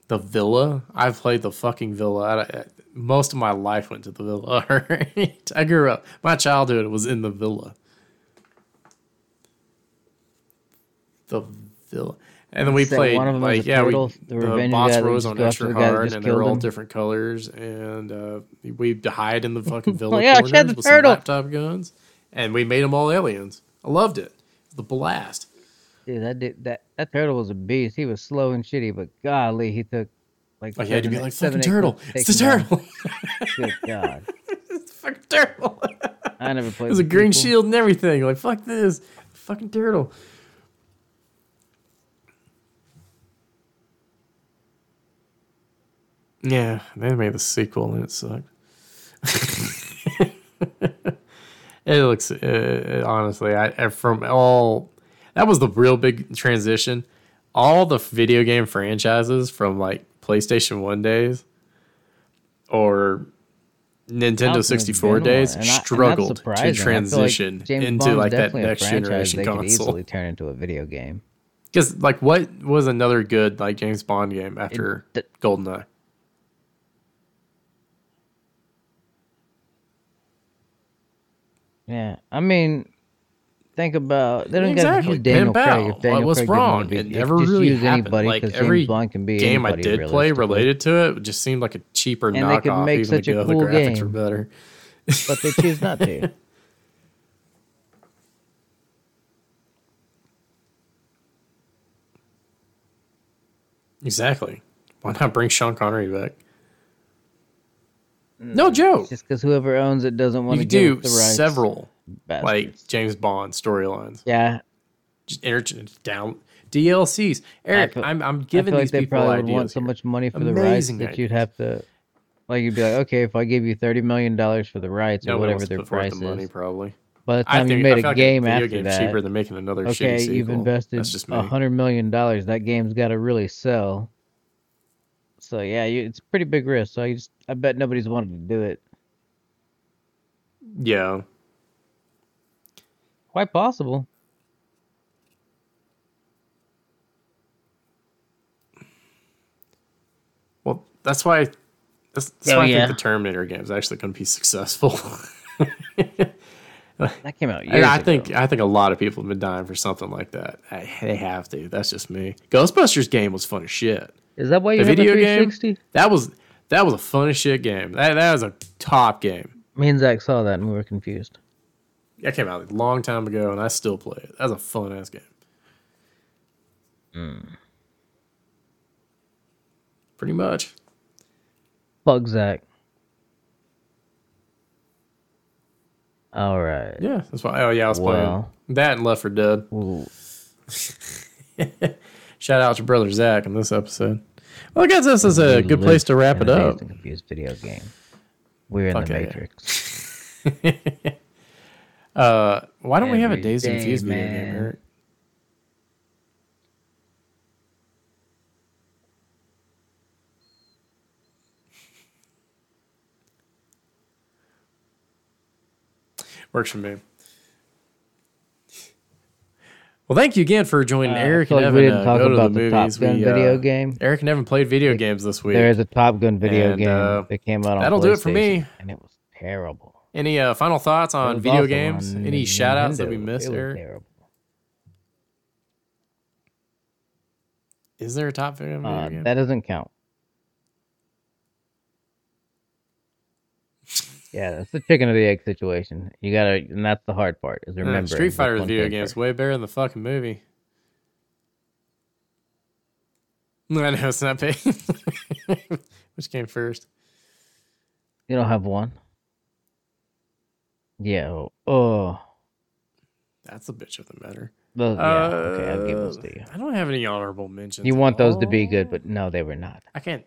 The villa. I've played the fucking villa. I, I- most of my life went to the villa. All right. I grew up. My childhood was in the villa. The villa. And then we played one of them like yeah, turtle, we, the the, boss rose on extra the guy that hard, and they're all him. different colors. And uh, we hide in the fucking villa Oh, yeah, corners the with turtle. some laptop guns, and we made them all aliens. I loved it. The blast. Dude, that did, that that turtle was a beast. He was slow and shitty, but golly, he took like. Like you had to be like seven, fucking turtle. It's the take him down. turtle. Good God, it's the fucking turtle. I never played. There's a green people. shield and everything. Like fuck this, fucking turtle. Yeah, they made the sequel and it sucked. it looks uh, honestly, I- from all that was the real big transition. All the video game franchises from like PlayStation One days or Nintendo 64 days and struggled to. I like transition James into Bond's like that next generation they could easily turn into a video game. Because like, what was another good like James Bond game after d- GoldenEye? Yeah, I mean, think about they don't Exactly. got Daniel Craig. If Daniel What Craig wrong? be- It never really use happened. anybody Like every James can be game I did play related to it just seemed like a cheaper they knockoff. could make even such a cool the graphics game. were better. but they choose not to. Exactly. Why not bring Sean Connery back? No mm. joke. Just because whoever owns it doesn't want You to do the rights. several bastards. like James Bond storylines. yeah, Just enter down DLCs. Eric, feel- I'm I'm I giving feel like these they people probably would want so here. much money for the Amazing rights that you'd have to, like, you'd be like, okay, if I give you thirty million dollars for the rights or whatever their price the money, is, probably. by the I time think you made I a like game video after that, cheaper than making another okay, you've invested That's just me. a hundred million dollars. That game's got to really sell. So yeah, you, it's a pretty big risk. So I just, I bet nobody's wanted to do it. Yeah. Quite possible. Well, that's why. That's, that's Oh, why I yeah. think the Terminator game is actually going to be successful. That came out years I ago. think I think a lot of people have been dying for something like that. I, they have to. That's just me. Ghostbusters game was fun as shit. Is that why you The video a game 360? that was that was a fun as shit game. That that was a top game. Me and Zach saw that and we were confused. That came out a long time ago, and I still play it. That's a fun ass game. Hmm. Pretty much. Fuck Zach. All right. Yeah, that's why. Oh yeah, I was Well. playing that and Left 4 Dead. Shout out to brother Zach in this episode. Well, I guess this is a good place to wrap it in a up. Confused video game. We're in Fuck the. Matrix. Uh, why don't we have a Every Dazed and day, Confused video game, man. Eric? Works for me. Well, thank you again for joining Uh, Eric and like Evan we didn't to talk go to about the the Top movies. Gun We, video uh, game. Eric and Evan played video games this week. There is a Top Gun video And, game uh, that came out on that'll do it for me. And it was terrible. Any uh, final thoughts on video games? on Any shout outs that we missed, Eric? terrible. Is there a top video, video Uh, game? that doesn't count. Yeah, that's the chicken or the egg situation. You gotta, and that's the hard part is Uh, remember. Street Fighter video games way better than the fucking movie. I know it's not paid. Which came first? You don't have one. Yeah. Oh. That's a bitch of the matter. Those, yeah. Okay, I'll give those Uh, to you. I don't have any honorable mentions. You want those to be good, but no, they were not. I can't.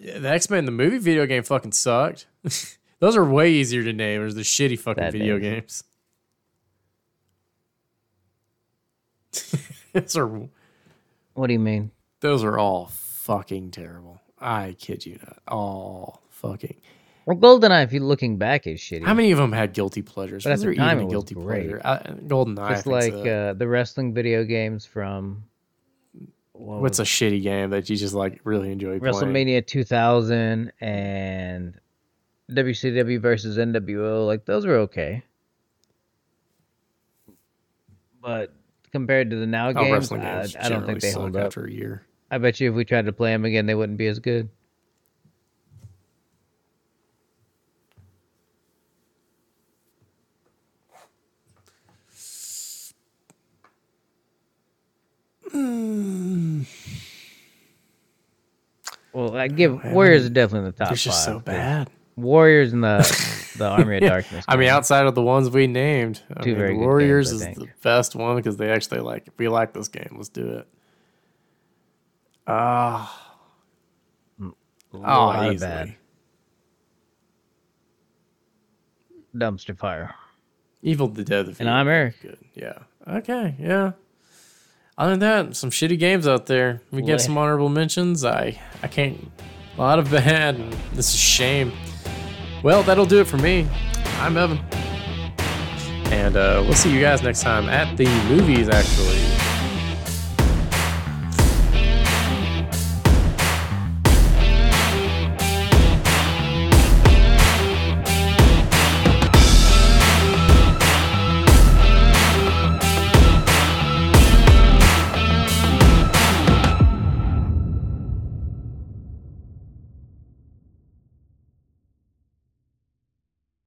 The X Men, the movie video game, fucking sucked. those are way easier to name. There's the shitty fucking That video is. games. those are What do you mean? those are all fucking terrible. I kid you not. All fucking. Well, GoldenEye, if you're looking back, is shitty. How many of them had guilty pleasures? But Was at there the time, even a guilty pleasure? Uh, GoldenEye. Just like uh, the wrestling video games from what What's a shitty game that you just like really enjoy playing? WrestleMania 2000 and WCW versus NWO. Like those were okay, but compared to the now Oh, games, I, games I don't think they hold up. after a year. I bet you if we tried to play them again, they wouldn't be as good. Well, I give Warriors are definitely in the top It's just so bad. Warriors and the the Army of Darkness. I mean, outside of the ones we named, I Two mean, very the Warriors games, is the best one because they actually like we like this game. Let's do it. Ah, A oh, easily. bad dumpster fire. Evil the Dead. And I'm. Eric. Good. Yeah. Okay. Yeah. Other than that, some shitty games out there. We get some honorable mentions. I I can't. A lot of bad. And this is a shame. Well, that'll do it for me. I'm Evan. And uh, we'll see you guys next time at the movies, actually.